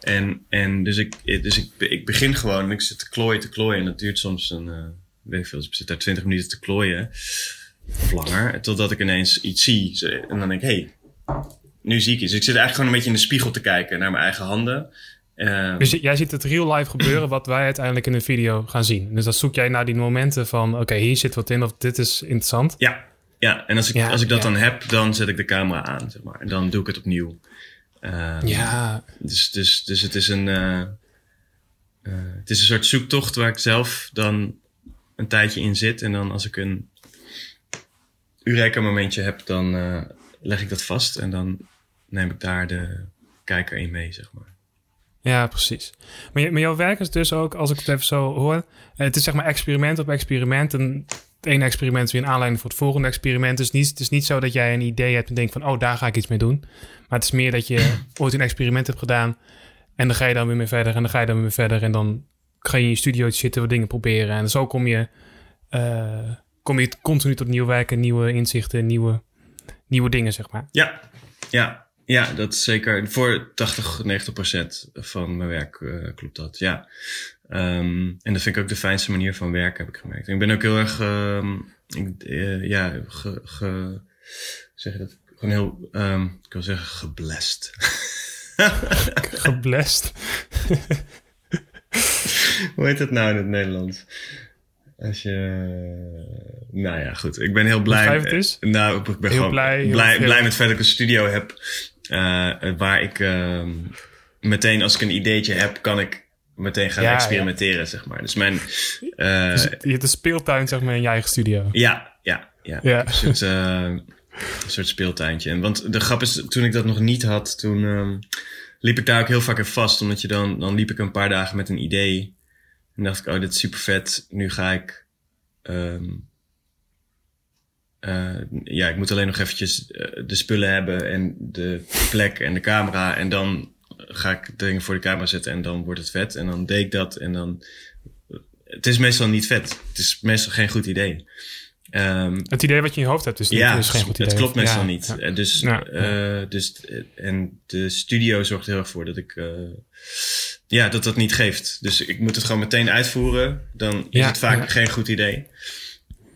En, en dus, ik, dus ik, ik begin gewoon en ik zit te klooien, te klooien. En dat duurt soms een, eh weet ik veel, dus ik zit daar 20 minuten te klooien. Of langer. Totdat ik ineens iets zie. En dan denk ik, hé, hey, nu zie ik iets. Dus ik zit eigenlijk gewoon een beetje in de spiegel te kijken naar mijn eigen handen. Eh, Dus jij ziet het real life gebeuren wat wij uiteindelijk in een video gaan zien. Dus dan zoek jij naar die momenten van, oké, hier zit wat in of dit is interessant. ja, ja, en als ik, Ja, als ik dat ja. dan heb, dan zet ik de camera aan, zeg maar. En dan doe ik het opnieuw. Eh, Ja, Dus, dus, dus het is een. eh, eh, het is een soort zoektocht waar ik zelf dan een tijdje in zit. En dan als ik een Eureka momentje heb, dan eh, leg ik dat vast. En dan neem ik daar de kijker in mee, zeg maar. ja, precies. Maar, maar jouw werk is dus ook, als ik het even zo hoor, eh, het is zeg maar experiment op experiment. En het ene experiment is weer een aanleiding voor het volgende experiment. Dus niet, het is niet zo dat jij een idee hebt en denkt van, oh, daar ga ik iets mee doen. Maar het is meer dat je ooit een experiment hebt gedaan en dan ga je dan weer mee verder en dan ga je dan weer verder. En dan ga je in je studio zitten, wat dingen proberen. En zo kom je, eh, kom je continu tot nieuw werken, nieuwe inzichten, nieuwe, nieuwe dingen, zeg maar. Ja, ja, ja, dat is zeker. Voor 80, 90 procent van mijn werk eh, klopt dat, ja. Ehm, en dat vind ik ook de fijnste manier van werken, heb ik gemerkt. En ik ben ook heel erg, ehm, ik, eh, ja, ge, ge, hoe zeg je dat? Gewoon heel, ik wil zeggen, geblest. Geblest. Hoe heet dat nou in het Nederlands? Als je, nou ja, goed. Ik ben heel blij. Het. Nou, ik ben Heel gewoon blij, blij, heel blij, veel. met het feit dat ik een studio heb. eh, waar ik ehm, meteen, als ik een ideetje heb, kan ik meteen gaan Ja, ja. experimenteren, zeg maar. Dus mijn, eh, Dus je hebt een speeltuin, zeg maar, in je eigen studio. ja, ja, ja. Ja. Een soort, eh, een soort speeltuintje. En want de grap is, toen ik dat nog niet had, toen ehm, liep ik daar ook heel vaak in vast. Omdat je dan, dan liep ik een paar dagen met een idee. En dacht ik, oh, dit is super vet. Nu ga ik, ehm, eh, ja, ik moet alleen nog eventjes eh, de spullen hebben en de plek en de camera. En dan ga ik dingen voor de camera zetten en dan wordt het vet. En dan deed ik dat en dan... Het is meestal niet vet. Het is meestal geen goed idee. Ehm, Het idee wat je in je hoofd hebt is, niet, ja, is geen goed idee. het klopt meestal Ja, niet. ja. Eh, Dus, dus, en de studio zorgt er heel erg voor dat ik, ja, dat dat niet geeft. Dus ik moet het gewoon meteen uitvoeren. Dan is Ja, het vaak ja. geen goed idee.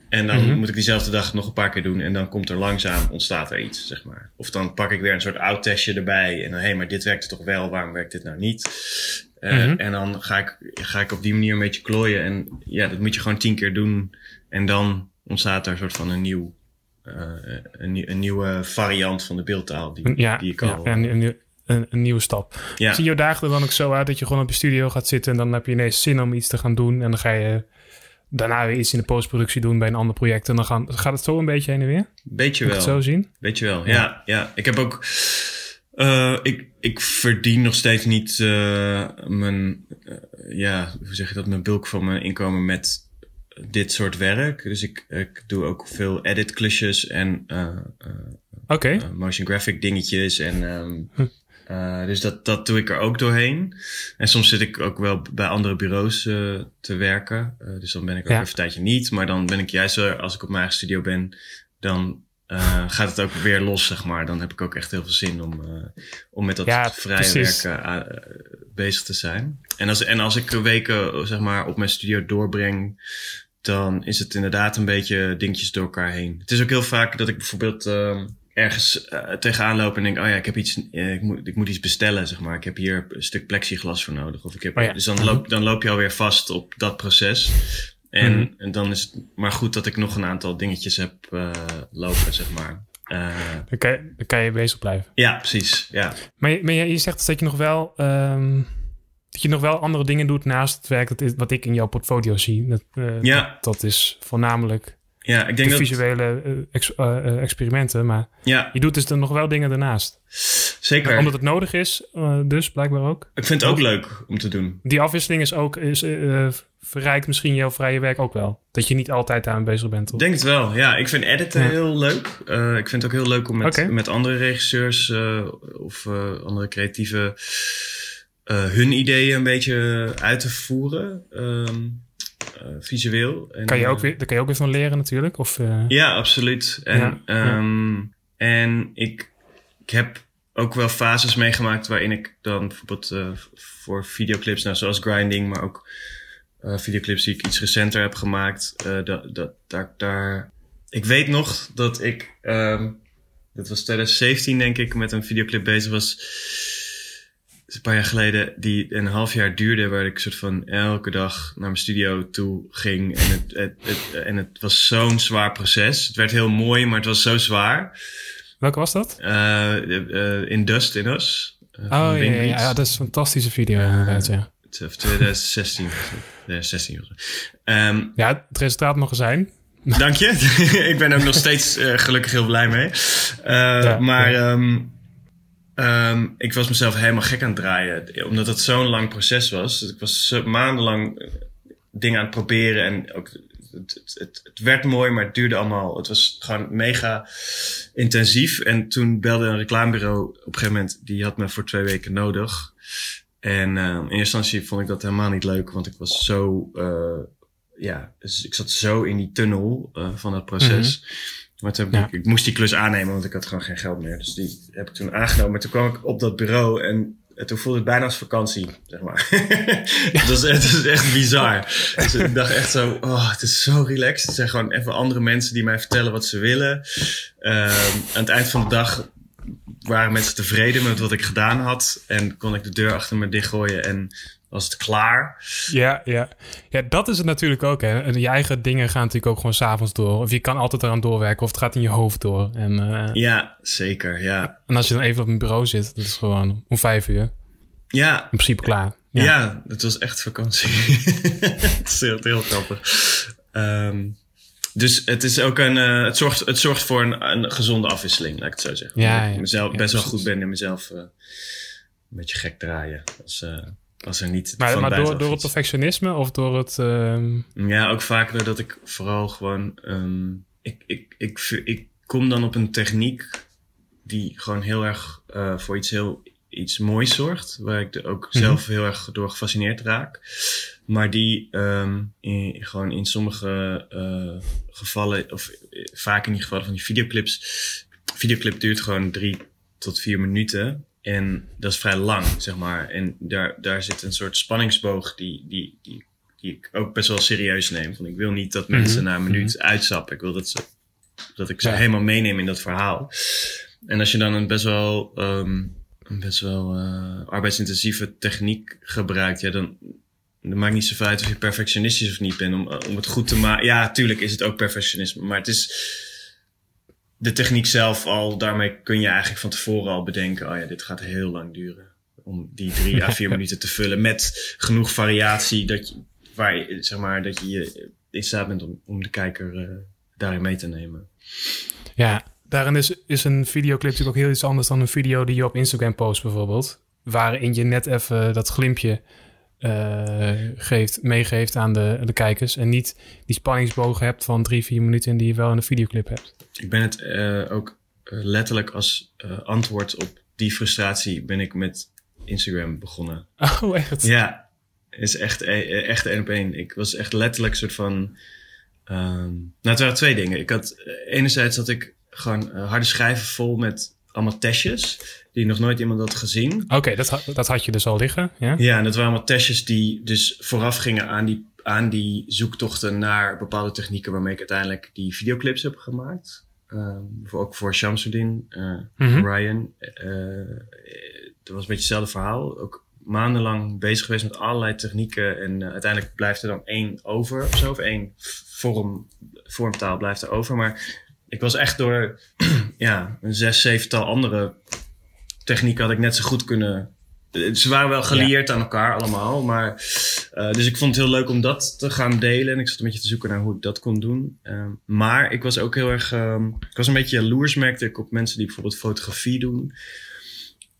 En dan Mhm. moet ik diezelfde dag nog een paar keer doen. En dan komt er langzaam, ontstaat er iets, zeg maar. Of dan pak ik weer een soort oud testje erbij. En dan, hé, hey, maar dit werkte toch wel, waarom werkt dit nou niet? Eh, Mhm. En dan ga ik, ga ik op die manier een beetje klooien. En ja, dat moet je gewoon tien keer doen. En dan ontstaat er een soort van een nieuw eh, een, nieuw- een nieuwe variant van de beeldtaal die, Ja, die ik al... ja, een, een, een, een nieuwe stap. Ja. Zie je dagen er dan ook zo uit dat je gewoon op je studio gaat zitten en dan heb je ineens zin om iets te gaan doen en dan ga je daarna weer iets in de postproductie doen bij een ander project en dan gaan, gaat het zo een beetje heen en weer? Beetje wel. het zo zien? Weet je wel, ja. ja, Ik heb ook... eh, ik, ik verdien nog steeds niet eh, mijn... eh, ja, hoe zeg je dat? Mijn bulk van mijn inkomen met dit soort werk. Dus ik, ik doe ook veel edit klusjes en Oké, eh, motion graphic dingetjes. En, ehm, eh, dus dat, dat doe ik er ook doorheen. En soms zit ik ook wel bij andere bureaus eh, te werken. Eh, dus dan ben ik ook Ja. even een tijdje niet. Maar dan ben ik juist, wel, als ik op mijn eigen studio ben, dan gaat het ook weer los, zeg maar. Dan heb ik ook echt heel veel zin om, om met dat Ja, vrije precies. werk eh, bezig te zijn. En als, en als ik weken zeg maar, op mijn studio doorbreng, dan is het inderdaad een beetje dingetjes door elkaar heen. Het is ook heel vaak dat ik bijvoorbeeld eh, ergens eh, tegenaan loop en denk, oh ja, ik heb iets, eh, ik, moet, ik moet iets bestellen, zeg maar. Ik heb hier een stuk plexiglas voor nodig. Of ik heb, Oh ja. Dus dan loop, dan loop je alweer vast op dat proces. En, Mhm. en dan is het maar goed dat ik nog een aantal dingetjes heb eh, lopen, zeg maar. Dan kan, je, dan kan je bezig blijven. ja, precies. Ja. Maar, je- maar je, je zegt dus dat je nog wel... ehm, dat je nog wel andere dingen doet naast het werk dat is, wat ik in jouw portfolio zie. Dat, Ja. dat, dat is voornamelijk ja, ik de denk dat... visuele eh, ex- eh, eh, experimenten. Maar Ja, je doet dus dan nog wel dingen daarnaast. zeker. Omdat het nodig is, dus blijkbaar ook. Ik vind het ook leuk om te doen. Die afwisseling is ook, is, verrijkt misschien jouw vrije werk ook wel. Dat je niet altijd aan bezig bent. Ik denk het wel. Ja, ik vind editen Ja. heel leuk. Ik vind het ook heel leuk om met, met andere regisseurs of andere creatieve hun ideeën een beetje uit te voeren. ehm, eh, visueel. En, Kan je ook eh, weer, daar kan je ook weer van leren natuurlijk. Of, eh, Ja, absoluut. En, Ja, ja. ehm, en ik, ik heb ook wel fases meegemaakt waarin ik dan bijvoorbeeld eh, voor videoclips, nou, zoals Grinding, maar ook eh, videoclips die ik iets recenter heb gemaakt, eh, dat, dat, daar, daar. Ik weet nog dat ik, ehm dat was 2017 denk ik, met een videoclip bezig was. Is Een paar jaar geleden, die een half jaar duurde, waar ik soort van elke dag naar mijn studio toe ging. En het, het, het, en het was zo'n zwaar proces. Het werd heel mooi, maar het was zo zwaar. welke was dat? Eh, eh, in Dust in Us. eh, Oh ja, ja, dat is een fantastische video inderdaad, ja. Het is 2016. of zo. 2016 of zo. Ehm, Ja, het resultaat mag er zijn. Dank je. ik ben ook nog steeds gelukkig heel blij mee. Maar ehm, ehm, ik was mezelf helemaal gek aan het draaien. Omdat het zo'n lang proces was. Ik was maandenlang eh, dingen aan het proberen. En ook, het, het, het, werd mooi, maar het duurde allemaal. Het was gewoon mega intensief. En toen belde een reclamebureau op een gegeven moment. Die had me voor twee weken nodig. En eh, in eerste instantie vond ik dat helemaal niet leuk. Want ik was zo... eh, ja, dus ik zat zo in die tunnel eh, van het proces. Maar toen ik, ik moest die klus aannemen, want ik had gewoon geen geld meer. Dus die heb ik toen aangenomen. Maar toen kwam ik op dat bureau en, en toen voelde het bijna als vakantie, zeg maar. was, het is echt bizar. Dus ik dacht echt zo, oh, het is zo relaxed. Het zijn gewoon even andere mensen die mij vertellen wat ze willen. Ehm, aan het eind van de dag waren mensen tevreden met wat ik gedaan had. En kon ik de deur achter me dichtgooien en was het klaar. Ja, ja. ja, dat is het natuurlijk ook. Hè. En je eigen dingen gaan natuurlijk ook gewoon s'avonds door. Of je kan altijd eraan doorwerken, of het gaat in je hoofd door. En, eh, Ja, zeker, ja. en als je dan even op een bureau zit, dat is gewoon om vijf uur. In Ja, principe klaar. Ja, Ja. het was echt vakantie. het is heel, heel grappig. Ehm, dus het is ook een, eh, het, zorgt, het zorgt voor een, een gezonde afwisseling, laat ik het zo zeggen. Ja, ik ja. mezelf Ja, best wel goed ben in mezelf eh, een beetje gek draaien. Als, als er niet Maar, door, door het perfectionisme of door het... ehm, Ja, ook vaak doordat ik vooral gewoon. ehm, ik, ik, ik, ik kom dan op een techniek die gewoon heel erg eh, voor iets heel iets moois zorgt. Waar ik er ook Mhm. zelf heel erg door gefascineerd raak. Maar die ehm, in, gewoon in sommige eh, gevallen, of eh, vaak in die gevallen van die videoclips. Videoclip duurt gewoon drie tot vier minuten. En dat is vrij lang, zeg maar. En daar, daar zit een soort spanningsboog die, die, die, die ik ook best wel serieus neem. Van ik wil niet dat mensen na een minuut uitstappen. Ik wil dat, ze, dat ik ze Ja. helemaal meeneem in dat verhaal. En als je dan een best wel, ehm, een best wel eh, arbeidsintensieve techniek gebruikt, ja, dan, dan maakt niet zoveel uit of je perfectionistisch of niet bent om, om het goed te maken. Ja, tuurlijk is het ook perfectionisme, maar het is de techniek zelf al, daarmee kun je eigenlijk van tevoren al bedenken, oh ja, dit gaat heel lang duren. Om die drie à vier minuten te vullen met genoeg variatie dat je, waar je, zeg maar, dat je je in staat bent om, om de kijker eh, daarin mee te nemen. ja, daarin is, is een videoclip natuurlijk ook heel iets anders dan een video die je op Instagram post bijvoorbeeld. Waarin je net even dat glimpje eh, geeft, meegeeft aan de, de kijkers. En niet die spanningsboog hebt van drie, vier minuten die je wel in een videoclip hebt. Ik ben het eh, ook eh, letterlijk als antwoord op die frustratie ben ik met Instagram begonnen. Oh, echt? Ja, is echt, eh, echt één op één. Ik was echt letterlijk een soort van. ehm nou, het waren twee dingen. Ik had, enerzijds had ik gewoon harde schijven vol met allemaal testjes die nog nooit iemand had gezien. Oké, dat, had- dat had je dus al liggen. Ja? Ja, en dat waren allemaal testjes die dus vooraf gingen aan die, aan die zoektochten naar bepaalde technieken waarmee ik uiteindelijk die videoclips heb gemaakt. Ehm, voor- ook voor Shamsuddin, eh Mhm. Ryan. Eh, dat was een beetje hetzelfde verhaal. Ook maandenlang bezig geweest met allerlei technieken. En eh, uiteindelijk blijft er dan één over of zo. Of één vorm, vormtaal blijft er over. Maar ik was echt door ja, een zes, zevental andere technieken had ik net zo goed kunnen. Ze waren wel geleerd aan elkaar allemaal. Maar, eh, dus ik vond het heel leuk om dat te gaan delen. En ik zat een beetje te zoeken naar hoe ik dat kon doen. Ehm, maar ik was ook heel erg. ehm, ik was een beetje jaloers, merkte ik, op mensen die bijvoorbeeld fotografie doen.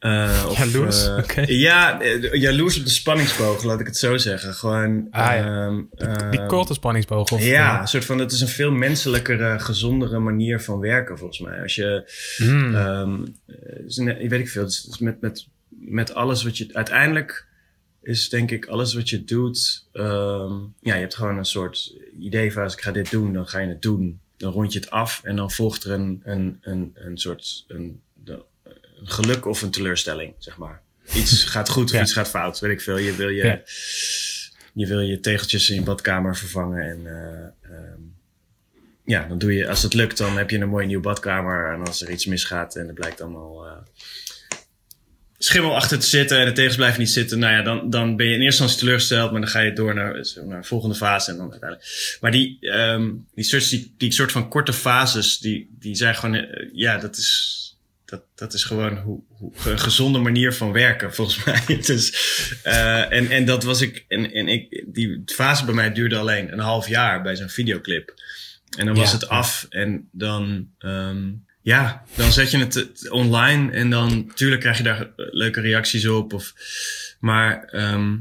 Of, Jaloers? eh. Ja, eh, jaloers op de spanningsboog, laat ik het zo zeggen. Gewoon. Ah, ja. ehm, Die ehm, korte spanningsboog. Of, ja, een soort van, het is een veel menselijkere, gezondere manier van werken, volgens mij. Als je, is een- weet ik veel, dus, dus met, met, met alles wat je, uiteindelijk is denk ik alles wat je doet, ehm, ja, je hebt gewoon een soort idee van, als ik ga dit doen, dan ga je het doen. Dan rond je het af en dan volgt er een, een, een, een soort, een, een geluk of een teleurstelling, zeg maar. Iets gaat goed of Ja. iets gaat fout, weet ik veel. Je wil je, Ja. je wil je tegeltjes in je badkamer vervangen. En eh, ehm, ja, dan doe je, als het lukt, dan heb je een mooie nieuwe badkamer. En als er iets misgaat en er blijkt allemaal eh, schimmel achter te zitten en de tegels blijven niet zitten, nou ja, dan, dan ben je in eerste instantie teleurgesteld, maar dan ga je door naar, naar de volgende fase en dan uiteindelijk. Maar die, ehm, die, soort, die, die soort van korte fases, die, die zijn gewoon, eh, ja, dat is, dat, dat is gewoon hoe, hoe, een gezonde manier van werken, volgens mij. Dus, eh, en, en dat was ik, en, en ik, die fase bij mij duurde alleen een half jaar bij zo'n videoclip. En dan was Ja. het af en dan, ehm, ja, dan zet je het online en dan, tuurlijk krijg je daar leuke reacties op. Of, maar ehm,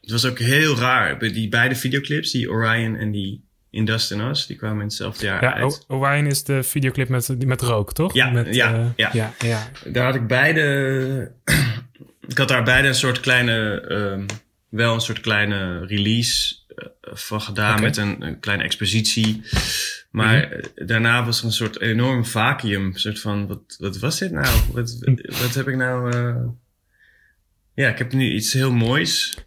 het was ook heel raar. Bij Die beide videoclips, die Orion en die In Dust and Us, die kwamen in hetzelfde jaar Ja, uit. Orion is de videoclip met, met rook, toch? Ja, met, ja, eh, ja. ja, ja. Daar had ik beide. ik had daar beide een soort kleine. ehm, wel een soort kleine release eh, van gedaan met een, een kleine expositie. Maar Mhm. eh, daarna was er een soort enorm vacuüm. Een soort van: wat, wat was dit nou? Wat, wat heb ik nou. Ja, ik heb nu iets heel moois.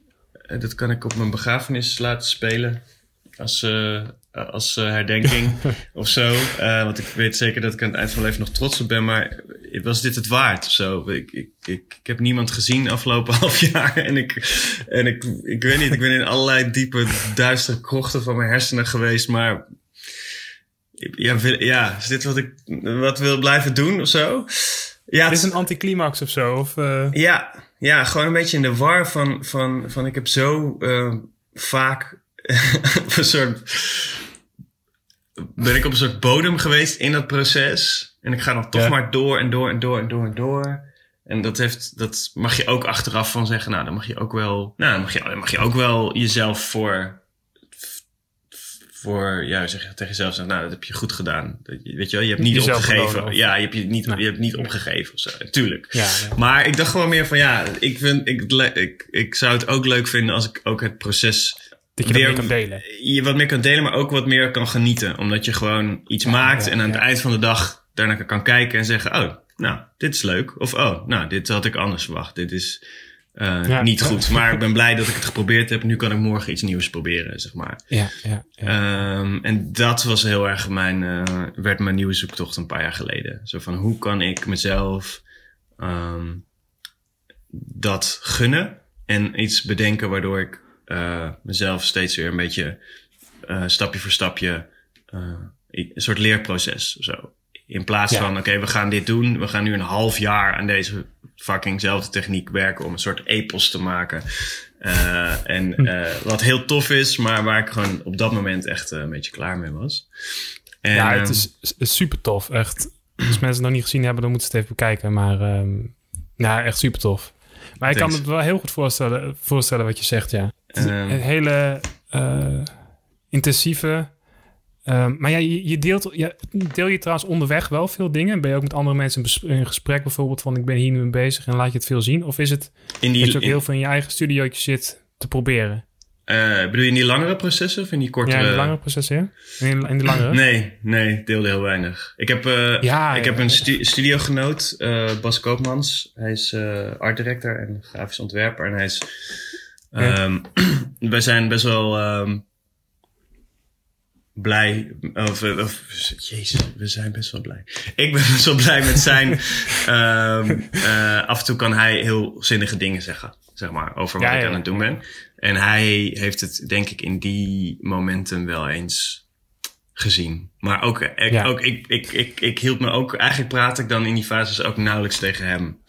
Dat kan ik op mijn begrafenis laten spelen. Als, eh, als eh, herdenking of zo. Eh, want ik weet zeker dat ik aan het eind van mijn leven nog trots op ben. Maar was dit het waard of zo? Ik, ik, ik, ik heb niemand gezien afgelopen half jaar. En, ik, en ik, ik weet niet, ik ben in allerlei diepe, duistere krochten van mijn hersenen geweest. Maar ja, wil- ja is dit wat ik wat wil blijven doen of zo? Ja, Dit is een anticlimax of zo? Of, ja, ja, gewoon een beetje in de war van, van, van ik heb zo vaak op een soort. Ben ik op een soort bodem geweest in dat proces. En ik ga dan toch Ja. maar door en door en door en door en door. En dat, heeft, dat mag je ook achteraf van zeggen. Nou, dan mag je ook wel. Nou, dan mag je, dan mag je ook wel jezelf voor. Voor, ja, zeg je tegen jezelf zeggen, nou, dat heb je goed gedaan. Dat Weet je wel, je hebt niet Jezelf opgegeven. belonen, Ja, je hebt je niet, Nee. je hebt niet opgegeven of zo. Tuurlijk. ja, ja. Maar ik dacht gewoon meer van ja, ik, vind, ik, ik, ik zou het ook leuk vinden als ik ook het proces Dat je dat weer- mee kan delen. je wat meer kan delen, maar ook wat meer kan genieten. Omdat je gewoon iets maakt ja, en aan het eind van de dag daarna kan kijken en zeggen: Oh, nou, dit is leuk. Of oh, nou, dit had ik anders verwacht. Dit is eh, niet goed. Maar ik ben blij dat ik het geprobeerd heb. Nu kan ik morgen iets nieuws proberen, zeg maar. Ja, ja, ja. Ehm, en dat was heel erg mijn, eh, werd mijn nieuwe zoektocht een paar jaar geleden. Zo van hoe kan ik mezelf ehm, dat gunnen en iets bedenken waardoor ik eh, mezelf steeds weer een beetje eh, stapje voor stapje eh, een soort leerproces of zo. In plaats Ja. van, oké, we gaan dit doen. We gaan nu een half jaar aan deze fuckingzelfde techniek werken om een soort epos te maken. Eh, en Hm. wat heel tof is, maar waar ik gewoon op dat moment echt een beetje klaar mee was. En, ja, het ehm, is, is super tof. Echt. Als mensen het nog niet gezien hebben, dan moeten ze het even bekijken. Maar ehm, ja, echt super tof. Maar ik kan me wel heel goed voorstellen, voorstellen wat je zegt, ja. Het een hele eh, intensieve... ehm, maar ja, je, je deelt, deel je trouwens onderweg wel veel dingen? Ben je ook met andere mensen in gesprek bijvoorbeeld van ik ben hier nu mee bezig en laat je het veel zien? Of is het in die, dat je ook in- heel veel in je eigen studiootje zit te proberen? Uh, bedoel je in die langere processen of in die kortere? Ja, in die langere processen, ja. In, in die langere? Nee, nee, deelde heel weinig. Ik heb, uh, ja, ik heb een stu studiogenoot, uh, Bas Koopmans. Hij is art director en grafisch ontwerper. En hij is... Um, wij zijn best wel... Um, blij. Of, of, jezus, we zijn best wel blij. Ik ben best wel blij met zijn. um, uh, af en toe kan hij heel zinnige dingen zeggen, zeg maar, over wat ja, ik aan het doen ben. En hij heeft het, denk ik, in die momenten wel eens gezien. Maar ook, ik, ook ik, ik, ik, ik hield me ook, eigenlijk praat ik dan in die fases ook nauwelijks tegen hem.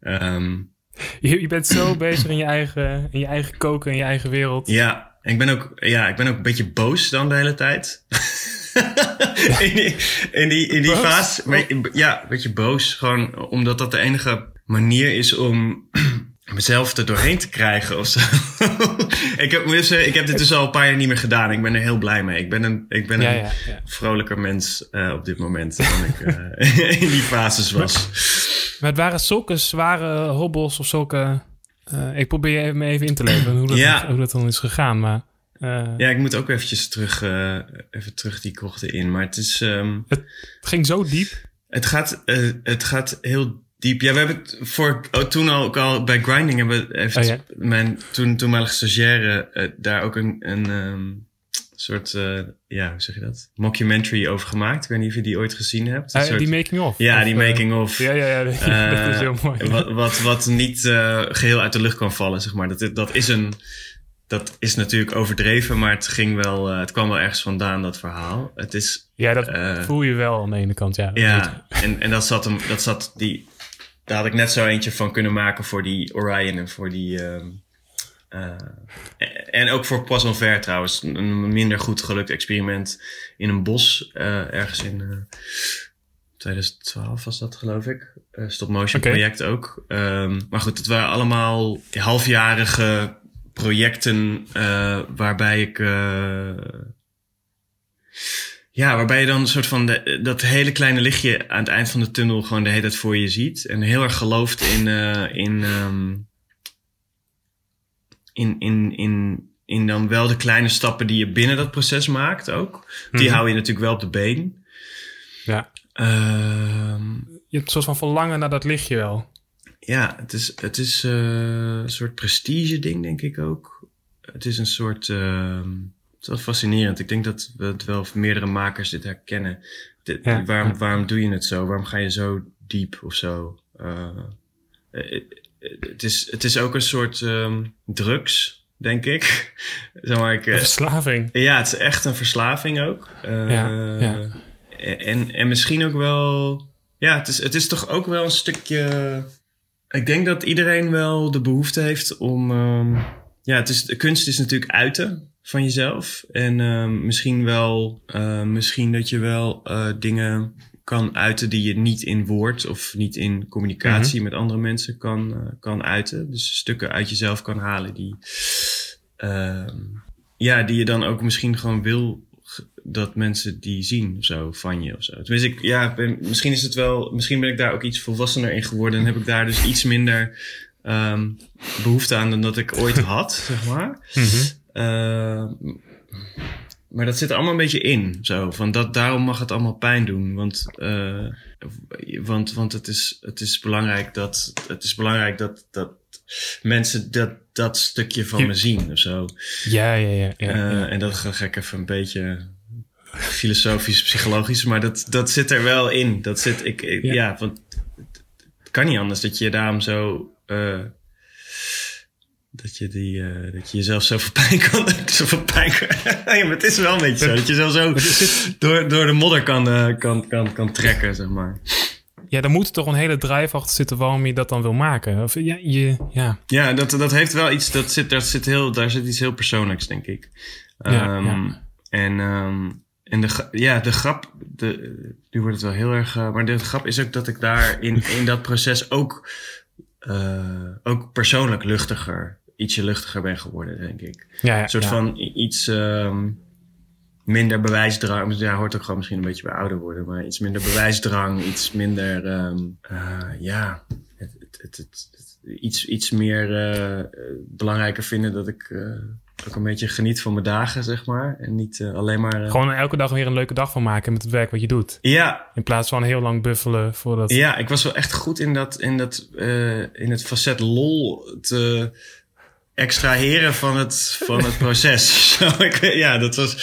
Um, je, je bent zo bezig in je eigen, in je eigen koken, in je eigen wereld. Ja, ik ben ook, ja, ik ben ook een beetje boos dan de hele tijd. in die, in die, in die fase. Ja, een beetje boos. Gewoon omdat dat de enige manier is om mezelf er doorheen te krijgen of zo. ik, heb, ik heb dit dus al een paar jaar niet meer gedaan. Ik ben er heel blij mee. Ik ben een, ik ben een vrolijker mens uh, op dit moment dan ik uh, in die fases was. Maar het waren zulke zware hobbels of zulke uh, ik probeer me even in te leven hoe dat, ja. hoe dat dan is gegaan. Maar, ja, ik moet ook eventjes terug, even terug die krochten in. Maar het is... Um, het, ging zo diep. Het gaat, het gaat heel diep. Ja, we hebben het voor, oh, toen ook al bij Grinding hebben we even oh, ja. mijn toen, toenmalige stagiaire daar ook een, een um, soort, uh, ja, hoe zeg je dat? Mockumentary over gemaakt. Ik weet niet of je die ooit gezien hebt. Soort... Die making-of? Ja, die making-of. ja, ja, ja. dat is heel mooi. Wat, wat, wat niet geheel uit de lucht kan vallen, zeg maar. Dat, dat is een... Dat is natuurlijk overdreven, maar het ging wel, het kwam wel ergens vandaan, dat verhaal. Het is... Ja, dat voel je wel aan de ene kant, ja. Ja, en, en dat zat hem, dat zat die... Daar had ik net zo eentje van kunnen maken voor die Orion en voor die... Uh, uh, en ook voor Poisson Ver trouwens. Een minder goed gelukt experiment in een bos. Uh, ergens in uh, 2012 was dat geloof ik. stop motion okay. project ook. Um, maar goed, het waren allemaal halfjarige projecten waarbij ik... ja, waarbij je dan een soort van de, dat hele kleine lichtje aan het eind van de tunnel gewoon de hele tijd voor je ziet. En heel erg gelooft in, in um, in, in, in, in dan wel de kleine stappen die je binnen dat proces maakt ook. Die mhm. hou je natuurlijk wel op de been. Ja. Uh, je hebt een soort van verlangen naar dat lichtje wel. Ja, het is, het is uh, een soort prestige ding, denk ik ook. Het is een soort... Het is wel fascinerend. Ik denk dat we het wel meerdere makers dit herkennen. ja, waarom, waarom doe je het zo? Waarom ga je zo diep of zo? Uh, het, is, het is ook een soort um, drugs, denk ik. zeg maar, ik, een verslaving. Ja, het is echt een verslaving ook. Uh, ja, ja. En, en misschien ook wel... Ja, het is, het is toch ook wel een stukje... Ik denk dat iedereen wel de behoefte heeft om... Um, ja, het is, de kunst is natuurlijk uiten van jezelf. En um, misschien wel... Uh, misschien dat je wel uh, dingen kan uiten die je niet in woord of niet in communicatie mhm. met andere mensen kan, uh, kan uiten. Dus stukken uit jezelf kan halen die, uh, ja, die je dan ook misschien gewoon wil dat mensen die zien of zo van je of zo. Tenminste, ik, ja, ben, misschien is het wel, misschien ben ik daar ook iets volwassener in geworden en heb ik daar dus iets minder um, behoefte aan dan dat ik ooit had, zeg maar. Mm -hmm. Maar dat zit er allemaal een beetje in. Zo, van dat, daarom mag het allemaal pijn doen. Want, uh, want, want het, is, het is belangrijk dat, het is belangrijk dat, dat mensen dat, dat stukje van me zien of zo. Ja, ja, ja. ja, uh, En dat ga ik even een beetje filosofisch, psychologisch, maar dat, dat zit er wel in. Dat zit, ik, ik ja. ja. want het kan niet anders dat je daarom zo uh, dat je, die, uh, dat je jezelf zo pijn kan. Zoveel pijn kan. maar het is wel een beetje zo. Dat je zo, zo door, door de modder kan, uh, kan, kan, kan trekken, zeg maar. Ja, dan moet toch een hele drijf achter zitten waarom je dat dan wil maken. Of, ja, je, ja. ja dat, dat heeft wel iets, dat zit, daar, zit heel, daar zit iets heel persoonlijks, denk ik. Ja, um, ja. En, um, en de, ja, de grap, de, nu wordt het wel heel erg, uh, maar de grap is ook dat ik daar in, in dat proces ook, uh, ook persoonlijk luchtiger ietsje luchtiger ben geworden, denk ik. Ja, ja een soort van iets um, minder bewijsdrang. Ja, hoort ook gewoon misschien een beetje bij ouder worden, maar iets minder bewijsdrang, iets minder, um, uh, ja, het, het, het, iets, iets meer uh, belangrijker vinden dat ik, uh, ook een beetje geniet van mijn dagen, zeg maar. En niet uh, alleen maar... Uh... Gewoon elke dag weer een leuke dag van maken met het werk wat je doet. Ja. In plaats van heel lang buffelen voordat... Ja, ik was wel echt goed in, dat, in, dat, uh, in het facet lol te extraheren van het, van het proces. ja, dat was...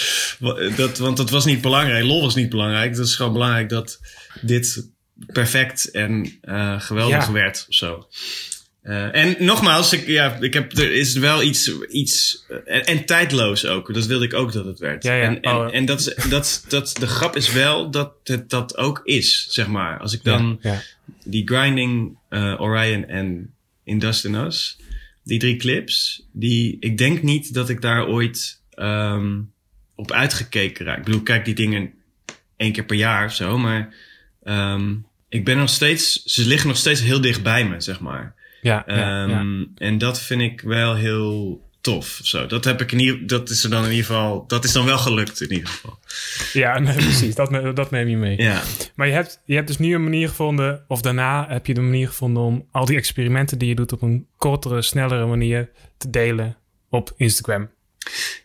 Dat, want dat was niet belangrijk. Lol was niet belangrijk. Het is gewoon belangrijk dat dit perfect en geweldig ja. werd of zo. Uh, en nogmaals, ik, ja, ik heb, er is wel iets, iets en, en, tijdloos ook. Dat wilde ik ook dat het werd. Ja, ja. En, en, oh. en dat, is, dat, dat, de grap is wel dat het dat ook is, zeg maar. Als ik dan die Grinding, uh, Orion en In Dust and Us, die drie clips, die, ik denk niet dat ik daar ooit um, op uitgekeken raak. Ik bedoel, kijk die dingen één keer per jaar of zo, maar um, ik ben nog steeds, ze liggen nog steeds heel dicht bij me, zeg maar. Ja, ja, ja. En dat vind ik wel heel tof. Zo, dat heb ik in ieder, dat is er dan in ieder geval, dat is dan wel gelukt in ieder geval. Ja, nee, precies. Dat, dat neem je mee. Ja. Maar je hebt, je hebt dus nu een manier gevonden, of daarna heb je de manier gevonden om al die experimenten die je doet op een kortere, snellere manier te delen op Instagram.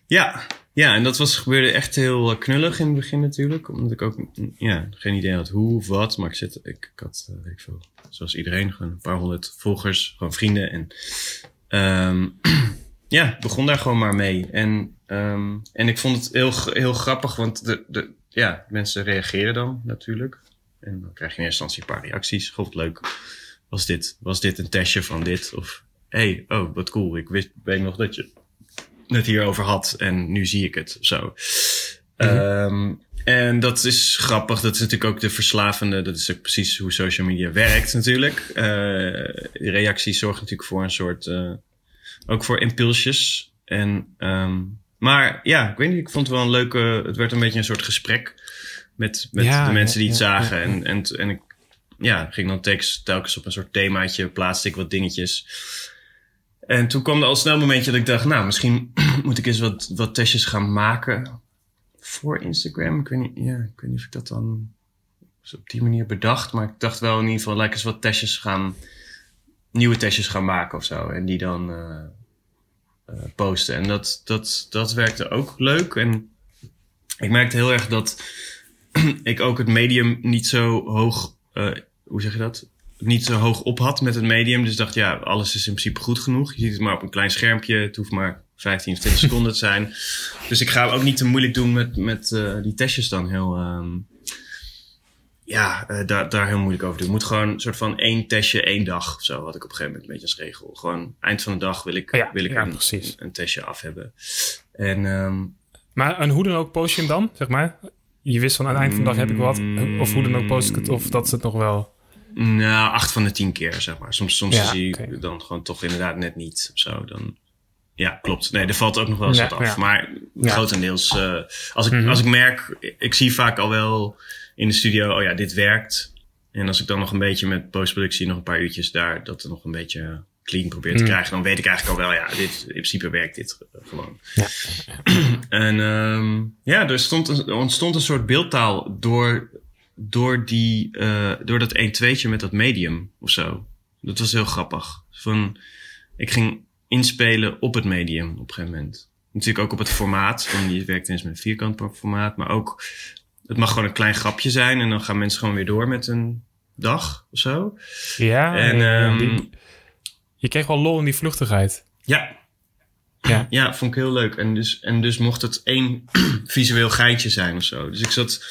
Ja, ja, en dat was, gebeurde echt heel knullig in het begin natuurlijk. Omdat ik ook ja, geen idee had hoe of wat. Maar ik, zit, ik, ik had, weet ik veel, zoals iedereen, gewoon een paar honderd volgers, gewoon vrienden. En um, ja, begon daar gewoon maar mee. En, um, en ik vond het heel, heel grappig, want de, de, ja, mensen reageren dan natuurlijk. En dan krijg je in eerste instantie een paar reacties. God, leuk. Was dit, was dit een testje van dit? Of, hey, oh, wat cool. Ik wist, weet nog dat je het hierover had en nu zie ik het zo. Mm -hmm. um, en dat is grappig. Dat is natuurlijk ook de verslavende. Dat is ook precies hoe social media werkt natuurlijk. Uh, de reacties zorgen natuurlijk voor een soort... Uh, ook voor impulsjes. En, um, maar ja, ik weet niet. Ik vond het wel een leuke... Het werd een beetje een soort gesprek met, met ja, de mensen die het ja, zagen. En, en, en ik ja, ging dan telkens, telkens op een soort themaatje. Plaatste ik wat dingetjes. En toen kwam er al snel een momentje dat ik dacht... Nou, misschien moet ik eens wat, wat testjes gaan maken voor Instagram. Ik weet niet, ja, ik weet niet of ik dat dan op die manier bedacht. Maar ik dacht wel in ieder geval, lekker eens wat testjes gaan, nieuwe testjes gaan maken of zo. En die dan uh, uh, posten. En dat, dat, dat werkte ook leuk. En ik merkte heel erg dat ik ook het medium niet zo hoog, uh, hoe zeg je dat? Niet zo hoog op had met het medium. Dus dacht, ja, alles is in principe goed genoeg. Je ziet het maar op een klein schermpje. Het hoeft maar 15 of 20 seconden te zijn. Dus ik ga ook niet te moeilijk doen met, met uh, die testjes dan heel... Um, ja, uh, daar, daar heel moeilijk over doen. Moet gewoon een soort van één testje, één dag of zo. Had ik op een gegeven moment een beetje als regel. Gewoon eind van de dag wil ik, ja, wil ik ja, een, een, een, testje af hebben. En, um, maar en hoe dan ook post je hem dan, zeg maar? Je wist van aan het eind van de dag heb ik wat. Of hoe dan ook post ik het. Of dat is het nog wel... Nou, acht van de tien keer, zeg maar. Soms, soms Ja, zie je dan gewoon toch inderdaad net niet of zo. Dan, ja, klopt. Nee, er valt ook nog wel eens wat af. Maar grotendeels, eh als, ik, Mhm. als ik merk, ik zie vaak al wel in de studio, oh ja, dit werkt. En als ik dan nog een beetje met postproductie nog een paar uurtjes daar, dat nog een beetje clean probeer te Mhm. krijgen, dan weet ik eigenlijk al wel, ja, dit, in principe werkt dit eh, gewoon. Ja. en ehm ja, er, stond een, er ontstond een soort beeldtaal door, door, die, uh, door dat 1-2'tje met dat medium of zo. Dat was heel grappig. Van, ik ging inspelen op het medium op een gegeven moment. Natuurlijk ook op het formaat. Van je werkt eens met een vierkant formaat. Maar ook, het mag gewoon een klein grapje zijn. En dan gaan mensen gewoon weer door met een dag of zo. Ja, En, ja, ehm, die- je kreeg wel lol in die vluchtigheid. Ja, Ja. ja, vond ik heel leuk. En dus, en dus mocht het één visueel geitje zijn of zo. Dus ik zat.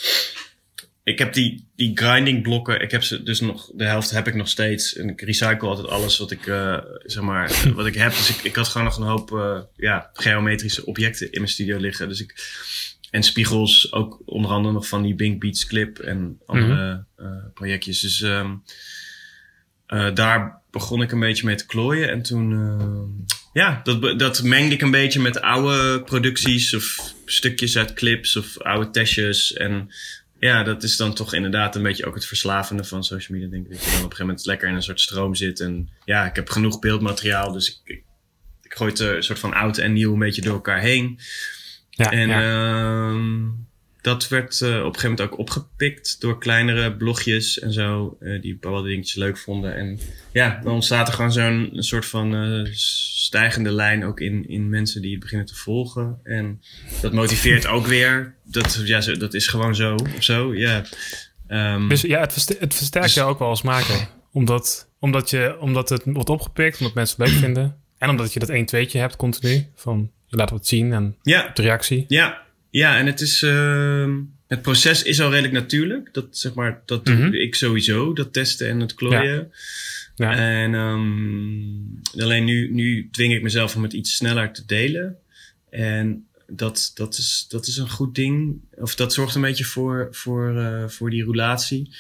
Ik heb die, die grinding blokken. Ik heb ze dus nog. De helft heb ik nog steeds. En ik recycle altijd alles wat ik, uh, zeg maar, eh, wat ik heb. Dus ik, ik had gewoon nog een hoop, uh, ja, geometrische objecten in mijn studio liggen. Dus ik. En spiegels, ook onder andere nog van die Bink Beats clip en andere mm -hmm. projectjes. Dus um, daar begon ik een beetje mee te klooien. En toen, uh, ja, dat, dat mengde ik een beetje met oude producties of stukjes uit clips of oude testjes. En ja, dat is dan toch inderdaad een beetje ook het verslavende van social media, denk ik. Dat je dan op een gegeven moment lekker in een soort stroom zit. En ja, ik heb genoeg beeldmateriaal, dus ik, ik, ik gooi het een soort van oud en nieuw een beetje door elkaar heen. Ja, en ja. Uh, dat werd uh, op een gegeven moment ook opgepikt door kleinere blogjes en zo, uh, die bepaalde dingetjes leuk vonden. En ja, dan ontstaat er gewoon zo'n soort van uh, stijgende lijn ook in, in mensen die het beginnen te volgen. En dat motiveert ook weer. Dat, ja, dat is gewoon zo of zo. Ja. Um, dus ja, het, versterkt, het versterkt dus, jou ook wel als maker. Omdat, omdat, je, omdat het wordt opgepikt, omdat mensen het leuk vinden. En omdat je dat 1 tweetje hebt continu. Van je laat wat zien en ja. de reactie. Ja, ja, en het is. Uh, het proces is al redelijk natuurlijk. Dat zeg maar, dat doe mm -hmm. ik sowieso, dat testen en het klooien. Ja. ja. En um, alleen nu, nu dwing ik mezelf om het iets sneller te delen. En dat, dat, is, dat is een goed ding. Of dat zorgt een beetje voor, voor, uh, voor die roulatie.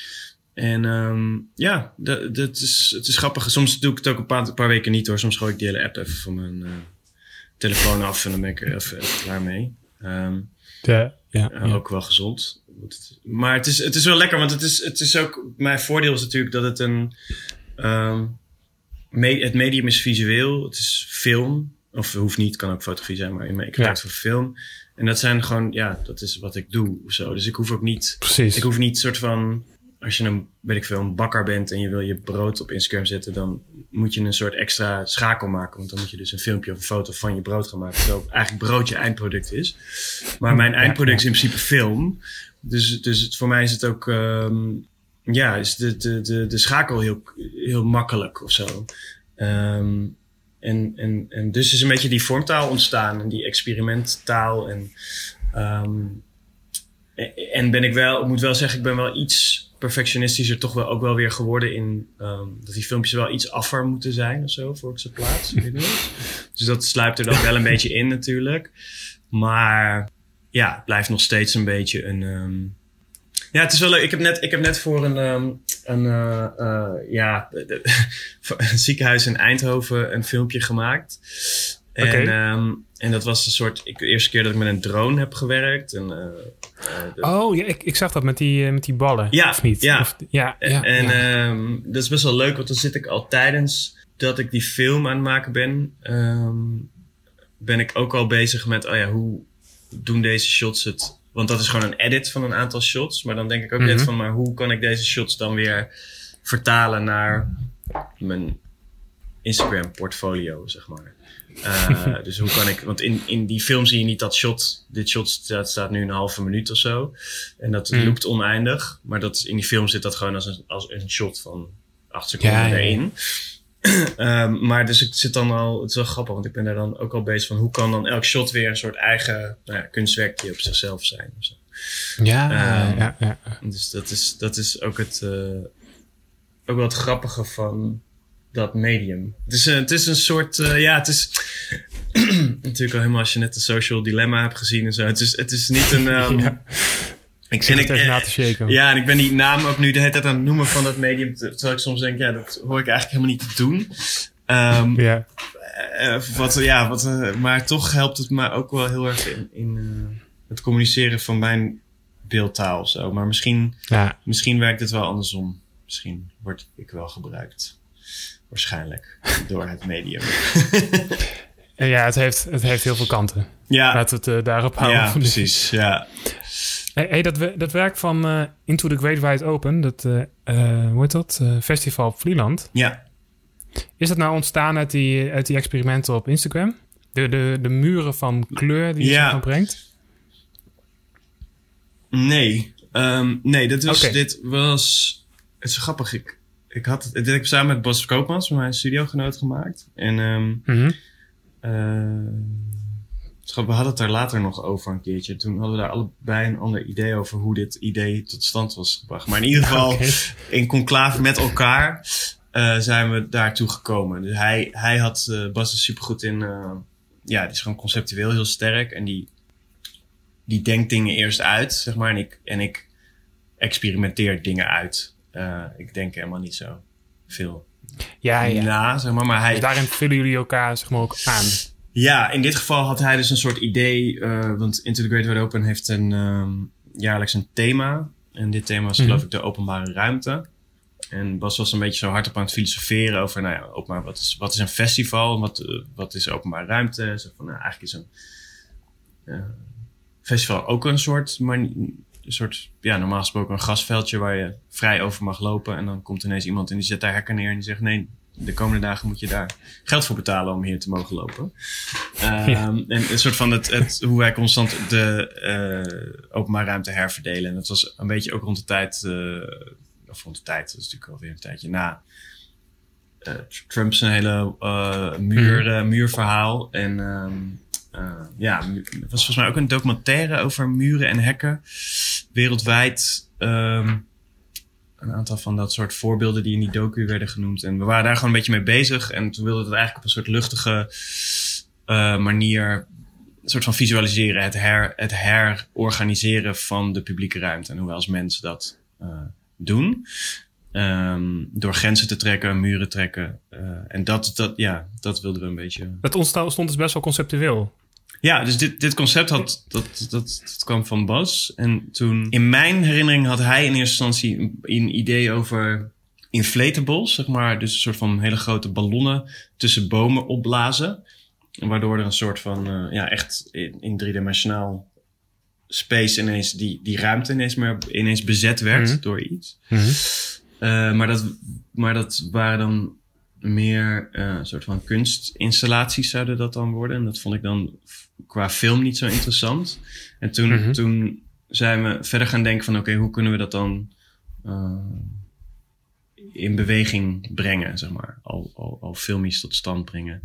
En um, ja, dat, dat is, het is grappig. Soms doe ik het ook een paar, een paar weken niet hoor. Soms gooi ik die hele app even van mijn uh, telefoon af en dan ben ik er even, even klaar mee. Um, ja, ja, ja, Ook wel gezond. Maar het is, het is wel lekker, want het is, het is ook. Mijn voordeel is natuurlijk dat het een. Um, me, het medium is visueel, het is film. Of hoeft niet, kan ook fotografie zijn, maar ik ja. voor film. En dat zijn gewoon, ja, dat is wat ik doe zo. Dus ik hoef ook niet. Precies. Ik hoef niet soort van als je een, weet ik veel, een bakker bent en je wil je brood op Instagram zetten, dan moet je een soort extra schakel maken. Want dan moet je dus een filmpje of een foto van je brood gaan maken. Terwijl eigenlijk brood je eindproduct is. Maar mijn eindproduct is in principe film. Dus, dus het, voor mij is het ook, um, ja, is de, de, de, de schakel heel, heel makkelijk of zo. Um, en, en, en dus is een beetje die vormtaal ontstaan en die experimenttaal. En, um, en ben ik wel, ik moet wel zeggen, ik ben wel iets perfectionistischer toch wel ook wel weer geworden in um, dat die filmpjes wel iets affer moeten zijn of zo voor ik ze plaats. dus dat sluipt er dan wel een beetje in natuurlijk. Maar ja, het blijft nog steeds een beetje een. Um, ja, het is wel leuk. Ik heb net, ik heb net voor een, um, een, uh, uh, ja, een ziekenhuis in Eindhoven een filmpje gemaakt. Okay. En, en dat was een soort. Ik, de eerste keer dat ik met een drone heb gewerkt. En, uh, uh, oh, ja, ik, ik zag dat met die, uh, met die ballen. Ja, of niet? Ja, of, ja, ja. En ja. Um, dat is best wel leuk, want dan zit ik al tijdens dat ik die film aan het maken ben. Um, ben ik ook al bezig met, oh ja, hoe doen deze shots het? Want dat is gewoon een edit van een aantal shots. Maar dan denk ik ook mm -hmm. net van, maar hoe kan ik deze shots dan weer vertalen naar mijn Instagram portfolio, zeg maar. Uh, dus hoe kan ik, want in, in die film zie je niet dat shot. Dit shot staat, staat nu een halve minuut of zo. En dat mm. loopt oneindig. Maar dat, in die film zit dat gewoon als een, als een shot van acht seconden ja, erin. Ja. um, maar dus ik zit dan al, het is wel grappig, want ik ben daar dan ook al bezig van hoe kan dan elk shot weer een soort eigen nou ja, kunstwerkje op zichzelf zijn. Of zo. Ja, um, ja, ja, Dus dat is, dat is ook het, uh, ook wel het grappige van dat medium. Het is, een, het is een soort, uh, ja, het is natuurlijk al helemaal als je net de social dilemma hebt gezien en zo. Het is, het is niet een. Um, ja. Ik zit ik, even na te shaken. Ja, en ik ben die naam ook nu de hele tijd aan het noemen van dat medium. Terwijl ik soms denk, ja, dat hoor ik eigenlijk helemaal niet te doen. Um, ja. Uh, wat, ja, wat, uh, maar toch helpt het me ook wel heel erg in, in uh, het communiceren van mijn beeldtaal of zo. Maar misschien, ja. misschien werkt het wel andersom. Misschien word ik wel gebruikt. Waarschijnlijk. door het medium. ja, het heeft, het heeft heel veel kanten. Ja. Laten we het uh, daarop houden. Ja, precies. Ja. Hey, hey, dat, dat werk van uh, Into the Great Wide Open, dat, uh, hoe heet dat? Festival op Vlieland. Ja. Is dat nou ontstaan uit die, uit die experimenten op Instagram? De, de, de muren van kleur die je ja. brengt? Nee. Um, nee, was, okay. dit was... Het is grappig. Ik, ik had het, dit heb ik samen met Bas Koopmans, mijn studiogenoot, gemaakt. En um, mm -hmm. uh, we hadden het daar later nog over een keertje. Toen hadden we daar allebei een ander idee over hoe dit idee tot stand was gebracht. Maar in ieder geval, okay. in conclave met elkaar uh, zijn we daartoe gekomen. Dus hij, hij had, uh, Bas is supergoed in, ja, die is gewoon conceptueel heel sterk. En die, die denkt dingen eerst uit, zeg maar. En ik, en ik experimenteer dingen uit. Uh, ik denk helemaal niet zo veel ja, ja. na, zeg maar. maar hij, dus daarin vullen jullie elkaar zeg maar, ook aan. Ja, in dit geval had hij dus een soort idee. Uh, want Into the Great Wide Open heeft een um, jaarlijks een thema. En dit thema is mm -hmm. geloof ik de openbare ruimte. En Bas was een beetje zo hardop aan het filosoferen over, nou ja, openbaar, wat is, wat is een festival? Wat, uh, wat is openbare ruimte? Zo van, nou, eigenlijk is een festival ook een soort, maar een soort, ja, normaal gesproken een grasveldje waar je vrij over mag lopen. En dan komt ineens iemand en die zet daar hekken neer en die zegt: nee, de komende dagen moet je daar geld voor betalen om hier te mogen lopen. Ehm, En een soort van het, het, hoe wij constant de uh, openbare ruimte herverdelen. En dat was een beetje ook rond de tijd, uh, of rond de tijd, dat is natuurlijk alweer een tijdje na. Uh, Trump's hele muur, mm. muurverhaal. En um, ja, er was volgens mij ook een documentaire over muren en hekken wereldwijd. Um, een aantal van dat soort voorbeelden die in die docu werden genoemd. En we waren daar gewoon een beetje mee bezig. En toen wilden het eigenlijk op een soort luchtige uh, manier een soort van visualiseren. Het, her, het herorganiseren van de publieke ruimte. En hoe wij als mensen dat uh, doen. Um, door grenzen te trekken, muren trekken. Uh, en dat, dat, ja, dat wilden we een beetje. Het ontstond dus best wel conceptueel. Ja, dus dit, dit concept had, dat, dat, dat kwam van Bas. En toen, in mijn herinnering had hij in eerste instantie een, een idee over inflatables, zeg maar. Dus een soort van hele grote ballonnen tussen bomen opblazen. Waardoor er een soort van, uh, ja, echt in, in driedimensionaal space ineens, die, die ruimte ineens, meer, ineens bezet werd mm -hmm. door iets. Mm -hmm. uh, maar, dat, maar dat waren dan meer uh, een soort van kunstinstallaties zouden dat dan worden. En dat vond ik dan qua film niet zo interessant. En toen, mm -hmm. toen zijn we verder gaan denken van oké, okay, hoe kunnen we dat dan uh, in beweging brengen, zeg maar. Al, al, al filmisch tot stand brengen.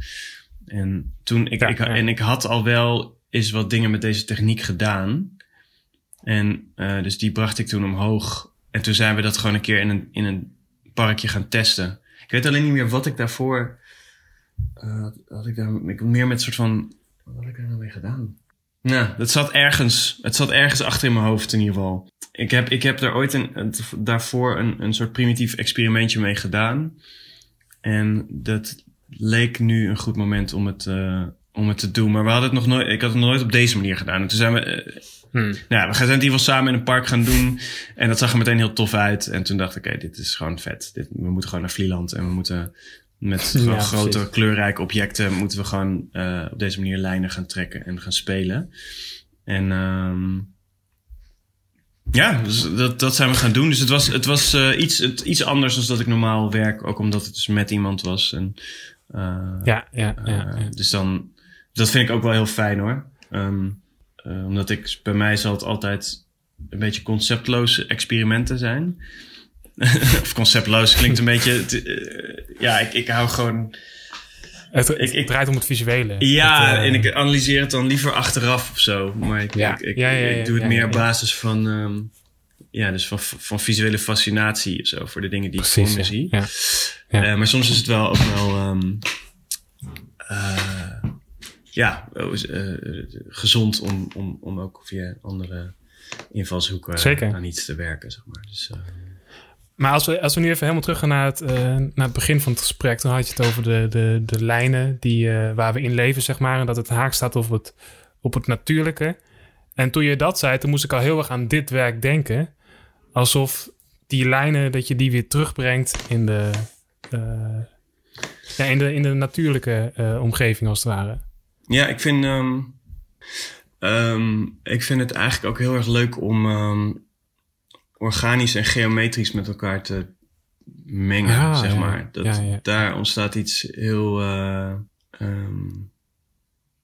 En toen ik, ja, ik, ja. en ik had al wel eens wat dingen met deze techniek gedaan. En uh, dus die bracht ik toen omhoog. En toen zijn we dat gewoon een keer in een, in een parkje gaan testen. Ik weet alleen niet meer wat ik daarvoor. Uh, had ik daar ik, meer met een soort van. Wat had ik daar nou mee gedaan? Nou, dat zat ergens. Het zat ergens achter in mijn hoofd in ieder geval. Ik heb, ik heb daar ooit een, een, daarvoor een, een soort primitief experimentje mee gedaan. En dat leek nu een goed moment om het, uh, om het te doen. Maar we hadden het nog nooit. Ik had het nooit op deze manier gedaan. En toen zijn we. Uh, Hmm. Nou, ja, we zijn het in ieder geval samen in een park gaan doen. En dat zag er meteen heel tof uit. En toen dacht ik, oké, okay, dit is gewoon vet. Dit, we moeten gewoon naar Vlieland. En we moeten met ja, grote, precies. kleurrijke objecten... moeten we gewoon uh, op deze manier lijnen gaan trekken en gaan spelen. En um, ja, dus dat, dat zijn we gaan doen. Dus het was, het was uh, iets, het, iets anders dan dat ik normaal werk. Ook omdat het dus met iemand was. En, uh, ja, ja, ja, ja, Dus dan, dat vind ik ook wel heel fijn hoor. Um, omdat ik, bij mij zal het altijd een beetje conceptloze experimenten zijn. of conceptloos klinkt een beetje. Uh, ja, ik, ik hou gewoon. Het, het, ik, ik, draait om het visuele. Ja, het, uh, en ik analyseer het dan liever achteraf of zo. Maar ik, ja. ik, ja, ja, ik doe het meer op basis van. Um, ja, dus van, van visuele fascinatie of zo. Voor de dingen die Precies, ik voor me zie. Uh, maar soms is het wel ook wel. Um, ja, uh, gezond om, om, om ook via andere invalshoeken Zeker. aan iets te werken, zeg maar. Dus. Maar als we, als we nu even helemaal terug gaan naar het, uh, naar het begin van het gesprek, dan had je het over de, de, de lijnen die, uh, waar we in leven, zeg maar, en dat het haak staat op het, op het natuurlijke. En toen je dat zei, toen moest ik al heel erg aan dit werk denken. Alsof die lijnen, dat je die weer terugbrengt in de, ja, in de, in de natuurlijke omgeving, als het ware. Ja, ik vind, um, um, ik vind het eigenlijk ook heel erg leuk om um, organisch en geometrisch met elkaar te mengen, zeg maar. Dat. Daar ontstaat iets heel uh,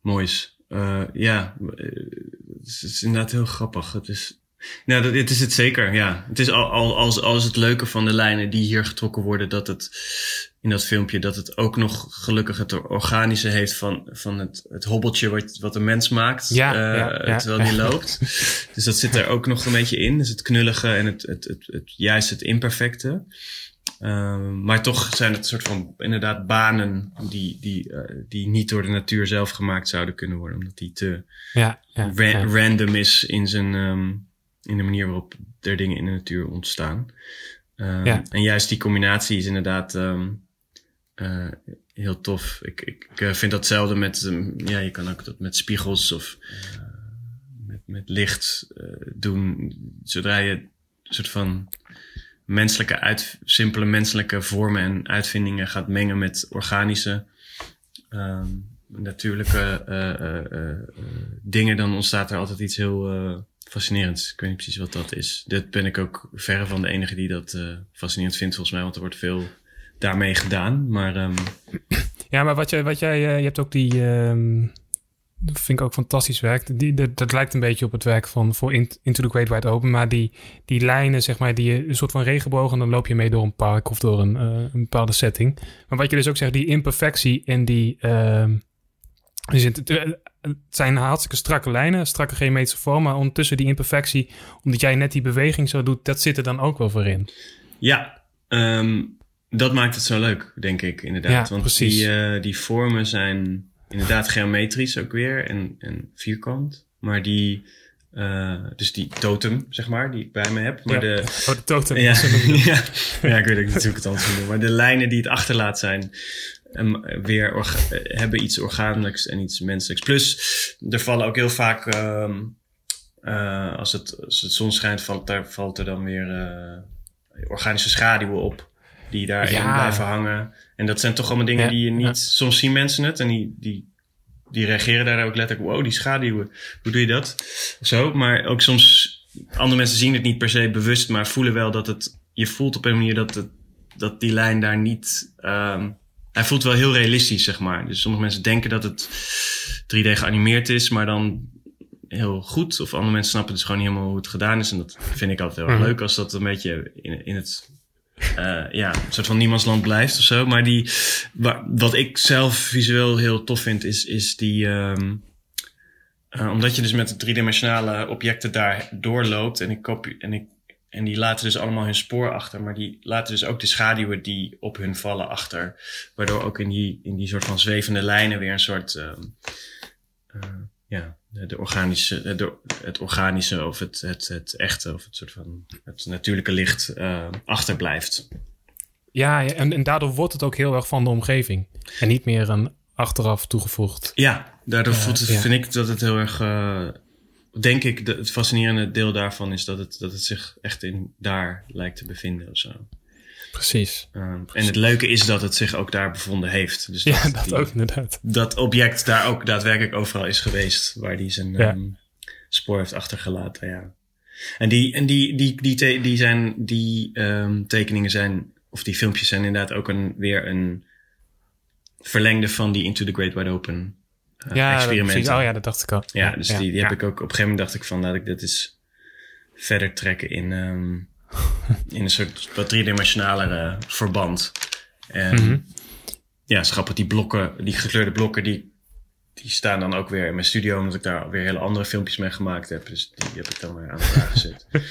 moois. Uh, ja, het is, het is, inderdaad heel grappig. Het is, nou, dat, het is het zeker, ja. Het is al, al, als, als het leuke van de lijnen die hier getrokken worden, dat het in dat filmpje, dat het ook nog gelukkig het organische heeft van, van het, het hobbeltje wat, wat een mens maakt, ja, uh, ja, ja. terwijl die loopt. dus dat zit er ook nog een beetje in. Dus het knullige en het, het, het, het juist het imperfecte. Um, maar toch zijn het een soort van inderdaad banen die, die, uh, die niet door de natuur zelf gemaakt zouden kunnen worden, omdat die te ra random is in zijn, um, in de manier waarop er dingen in de natuur ontstaan. Um, Ja. En juist die combinatie is inderdaad um, uh, heel tof. Ik, ik, ik vind datzelfde met, um, ja, je kan ook dat met spiegels of uh, met, met licht uh, doen. Zodra je een soort van menselijke uit, simpele menselijke vormen en uitvindingen gaat mengen met organische, natuurlijke dingen, dan ontstaat er altijd iets heel fascinerends. Ik weet niet precies wat dat is. Dit ben ik ook verre van de enige die dat fascinerend vindt, volgens mij, want er wordt veel daarmee gedaan. Maar, um... Ja, maar wat jij, wat jij je hebt ook die. Um dat vind ik ook fantastisch werk. Die, dat, lijkt een beetje op het werk van voor Into the Great Wide Open. Maar die, die lijnen, zeg maar, die een soort van regenboog. En dan loop je mee door een park of door een, uh, een bepaalde setting. Maar wat je dus ook zegt, die imperfectie en die. Uh, het, het zijn hartstikke strakke lijnen, strakke geometrische vormen. Maar ondertussen die imperfectie, omdat jij net die beweging zo doet, dat zit er dan ook wel voor in. Ja, um, dat maakt het zo leuk, denk ik, inderdaad. Ja, Want precies. Die, uh, die vormen zijn inderdaad geometrisch ook weer en, en vierkant. Maar die, uh, dus die totem, zeg maar, die ik bij me heb. Maar ja. de, oh, de totem. Ja, ja, ja, ik weet ook het anders doen. Maar de lijnen die het achterlaat zijn um, weer orga, hebben iets organisch en iets menselijks. Plus, er vallen ook heel vaak, um, uh, als, het, als het zon schijnt, valt, daar, valt er dan weer uh, organische schaduwen op die daarin ja. blijven hangen. En dat zijn toch allemaal dingen Ja, die je niet... ja. Soms zien mensen het en die, die, die reageren daar ook letterlijk... Wow, die schaduwen, hoe doe je dat? Of zo. Maar ook soms... Andere mensen zien het niet per se bewust... maar voelen wel dat het... Je voelt op een manier dat, het, dat die lijn daar niet... Um, hij voelt wel heel realistisch, zeg maar. Dus sommige mensen denken dat het 3D geanimeerd is... maar dan heel goed. Of andere mensen snappen dus gewoon niet helemaal hoe het gedaan is. En dat vind ik altijd heel erg Mhm. leuk... als dat een beetje in, in het uh, ja, een soort van niemandsland blijft of zo. Maar die, wa, wat ik zelf visueel heel tof vind, is, is die. Um, uh, omdat je dus met de driedimensionale objecten daar doorloopt en ik kopie, en ik. En die laten dus allemaal hun spoor achter, maar die laten dus ook de schaduwen die op hun vallen achter. Waardoor ook in die, in die soort van zwevende lijnen weer een soort. Um, uh, ja, de, organische, de, het organische of het, het, het echte of het soort van het natuurlijke licht uh, achterblijft. Ja, en, en daardoor wordt het ook heel erg van de omgeving. En niet meer een achteraf toegevoegd. Ja, daardoor Ja, voelt het, ja. vind ik dat het heel erg. Denk ik, de, het fascinerende deel daarvan is dat het, dat het zich echt in daar lijkt te bevinden of zo. Precies. Um, en het leuke is dat het zich ook daar bevonden heeft. Dus Ja, dat die- ook inderdaad. dat object daar ook daadwerkelijk overal is geweest. Waar die zijn Ja. um, spoor heeft achtergelaten, ja. En die, en die, die, die, te, die, zijn, die um, tekeningen zijn, of die filmpjes zijn inderdaad ook een, weer een verlengde van die Into the Great Wide Open Ja, dat, experimenten. precies. oh ja, dat dacht ik al. Ja, dus die, die heb ja. ik ook op een gegeven moment dacht ik van laat ik dit eens verder trekken in, um, in een soort wat driedimensionalere verband. En Mhm. ja, schappen die blokken, die gekleurde blokken, die, die staan dan ook weer in mijn studio, omdat ik daar weer hele andere filmpjes mee gemaakt heb. Dus die heb ik dan weer aan elkaar gezet. en,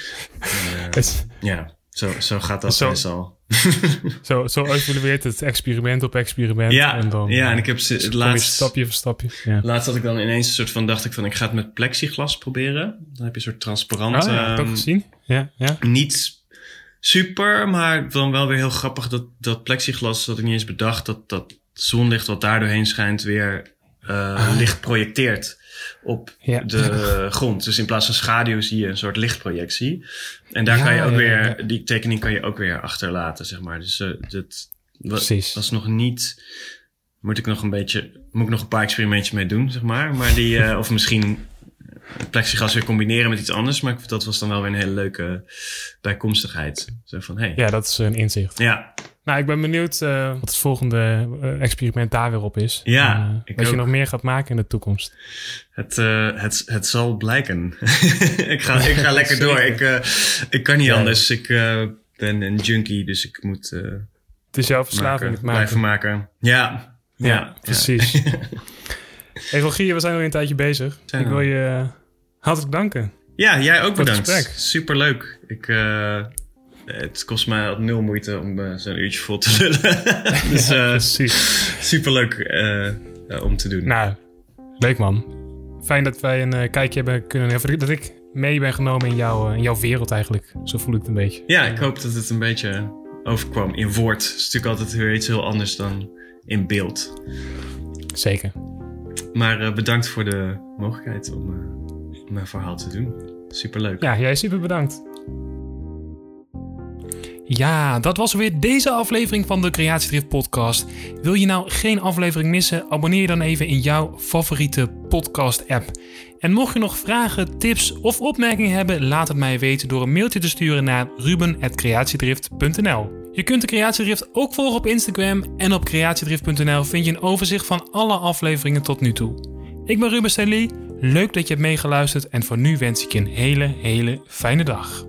uh, Het- ja, zo, zo gaat dat Zo- meestal. Zo, zo evalueert het experiment op experiment. Ja, en dan, ja, en eh, ik heb ze- het laatst- stapje voor stapje. Ja. Laatst had ik dan ineens een soort van, dacht ik van, ik ga het met plexiglas proberen. Dan heb je een soort transparant... Oh, ja, heb ik ook ehm, gezien. Ja, ja. niet super, maar dan wel weer heel grappig dat, dat plexiglas, dat ik niet eens bedacht, dat dat zonlicht wat daar doorheen schijnt weer uh, licht projecteert op. Ja. de grond. Dus in plaats van schaduw zie je een soort lichtprojectie. En daar Ja, kan je ook ja, weer, die tekening kan je ook weer achterlaten, zeg maar. Dus uh, dat was nog niet, moet ik nog een beetje, moet ik nog een paar experimentjes mee doen, zeg maar. Maar die, uh, of misschien plexiglas weer combineren met iets anders. Maar dat was dan wel weer een hele leuke bijkomstigheid. Zo van, hey. ja, dat is een inzicht. Ja, Nou, ik ben benieuwd uh, wat het volgende uh, experiment daar weer op is. Ja, uh, ik wat je nog meer gaat maken in de toekomst. het, uh, het, het zal blijken. ik ga, ik ga lekker door. Ik, ik kan niet Ja. anders. Ik ben een junkie, dus ik moet Het is jouw verslaving maken, maken. blijven maken. Ja, ja, Ja, precies. hey, Rogier, we zijn alweer een tijdje bezig. Zijn ik wil je hartelijk danken. Ja, jij ook bedankt. Superleuk. Ik, het kost mij al nul moeite om uh, zo'n uurtje vol te lullen. dus Ja, uh, precies. superleuk uh, om te doen. Nou, leuk man. Fijn dat wij een kijkje hebben kunnen hebben. Dat ik mee ben genomen in, jou, uh, in jouw wereld eigenlijk. Zo voel ik het een beetje. Ja, ik hoop dat het een beetje overkwam in woord. Het is natuurlijk altijd weer iets heel anders dan in beeld. Zeker. Maar bedankt voor de mogelijkheid om mijn verhaal te doen. Superleuk. Ja, jij super bedankt. Ja, dat was weer deze aflevering van de Creatiedrift podcast. Wil je nou geen aflevering missen? Abonneer je dan even in jouw favoriete podcast app. En mocht je nog vragen, tips of opmerkingen hebben, laat het mij weten door een mailtje te sturen naar ruben.creatiedrift.nl. Je kunt de Creatiedrift ook volgen op Instagram en op creatiedrift.nl vind je een overzicht van alle afleveringen tot nu toe. Ik ben Ruben Stanley, leuk dat je hebt meegeluisterd en voor nu wens ik je een hele, hele fijne dag.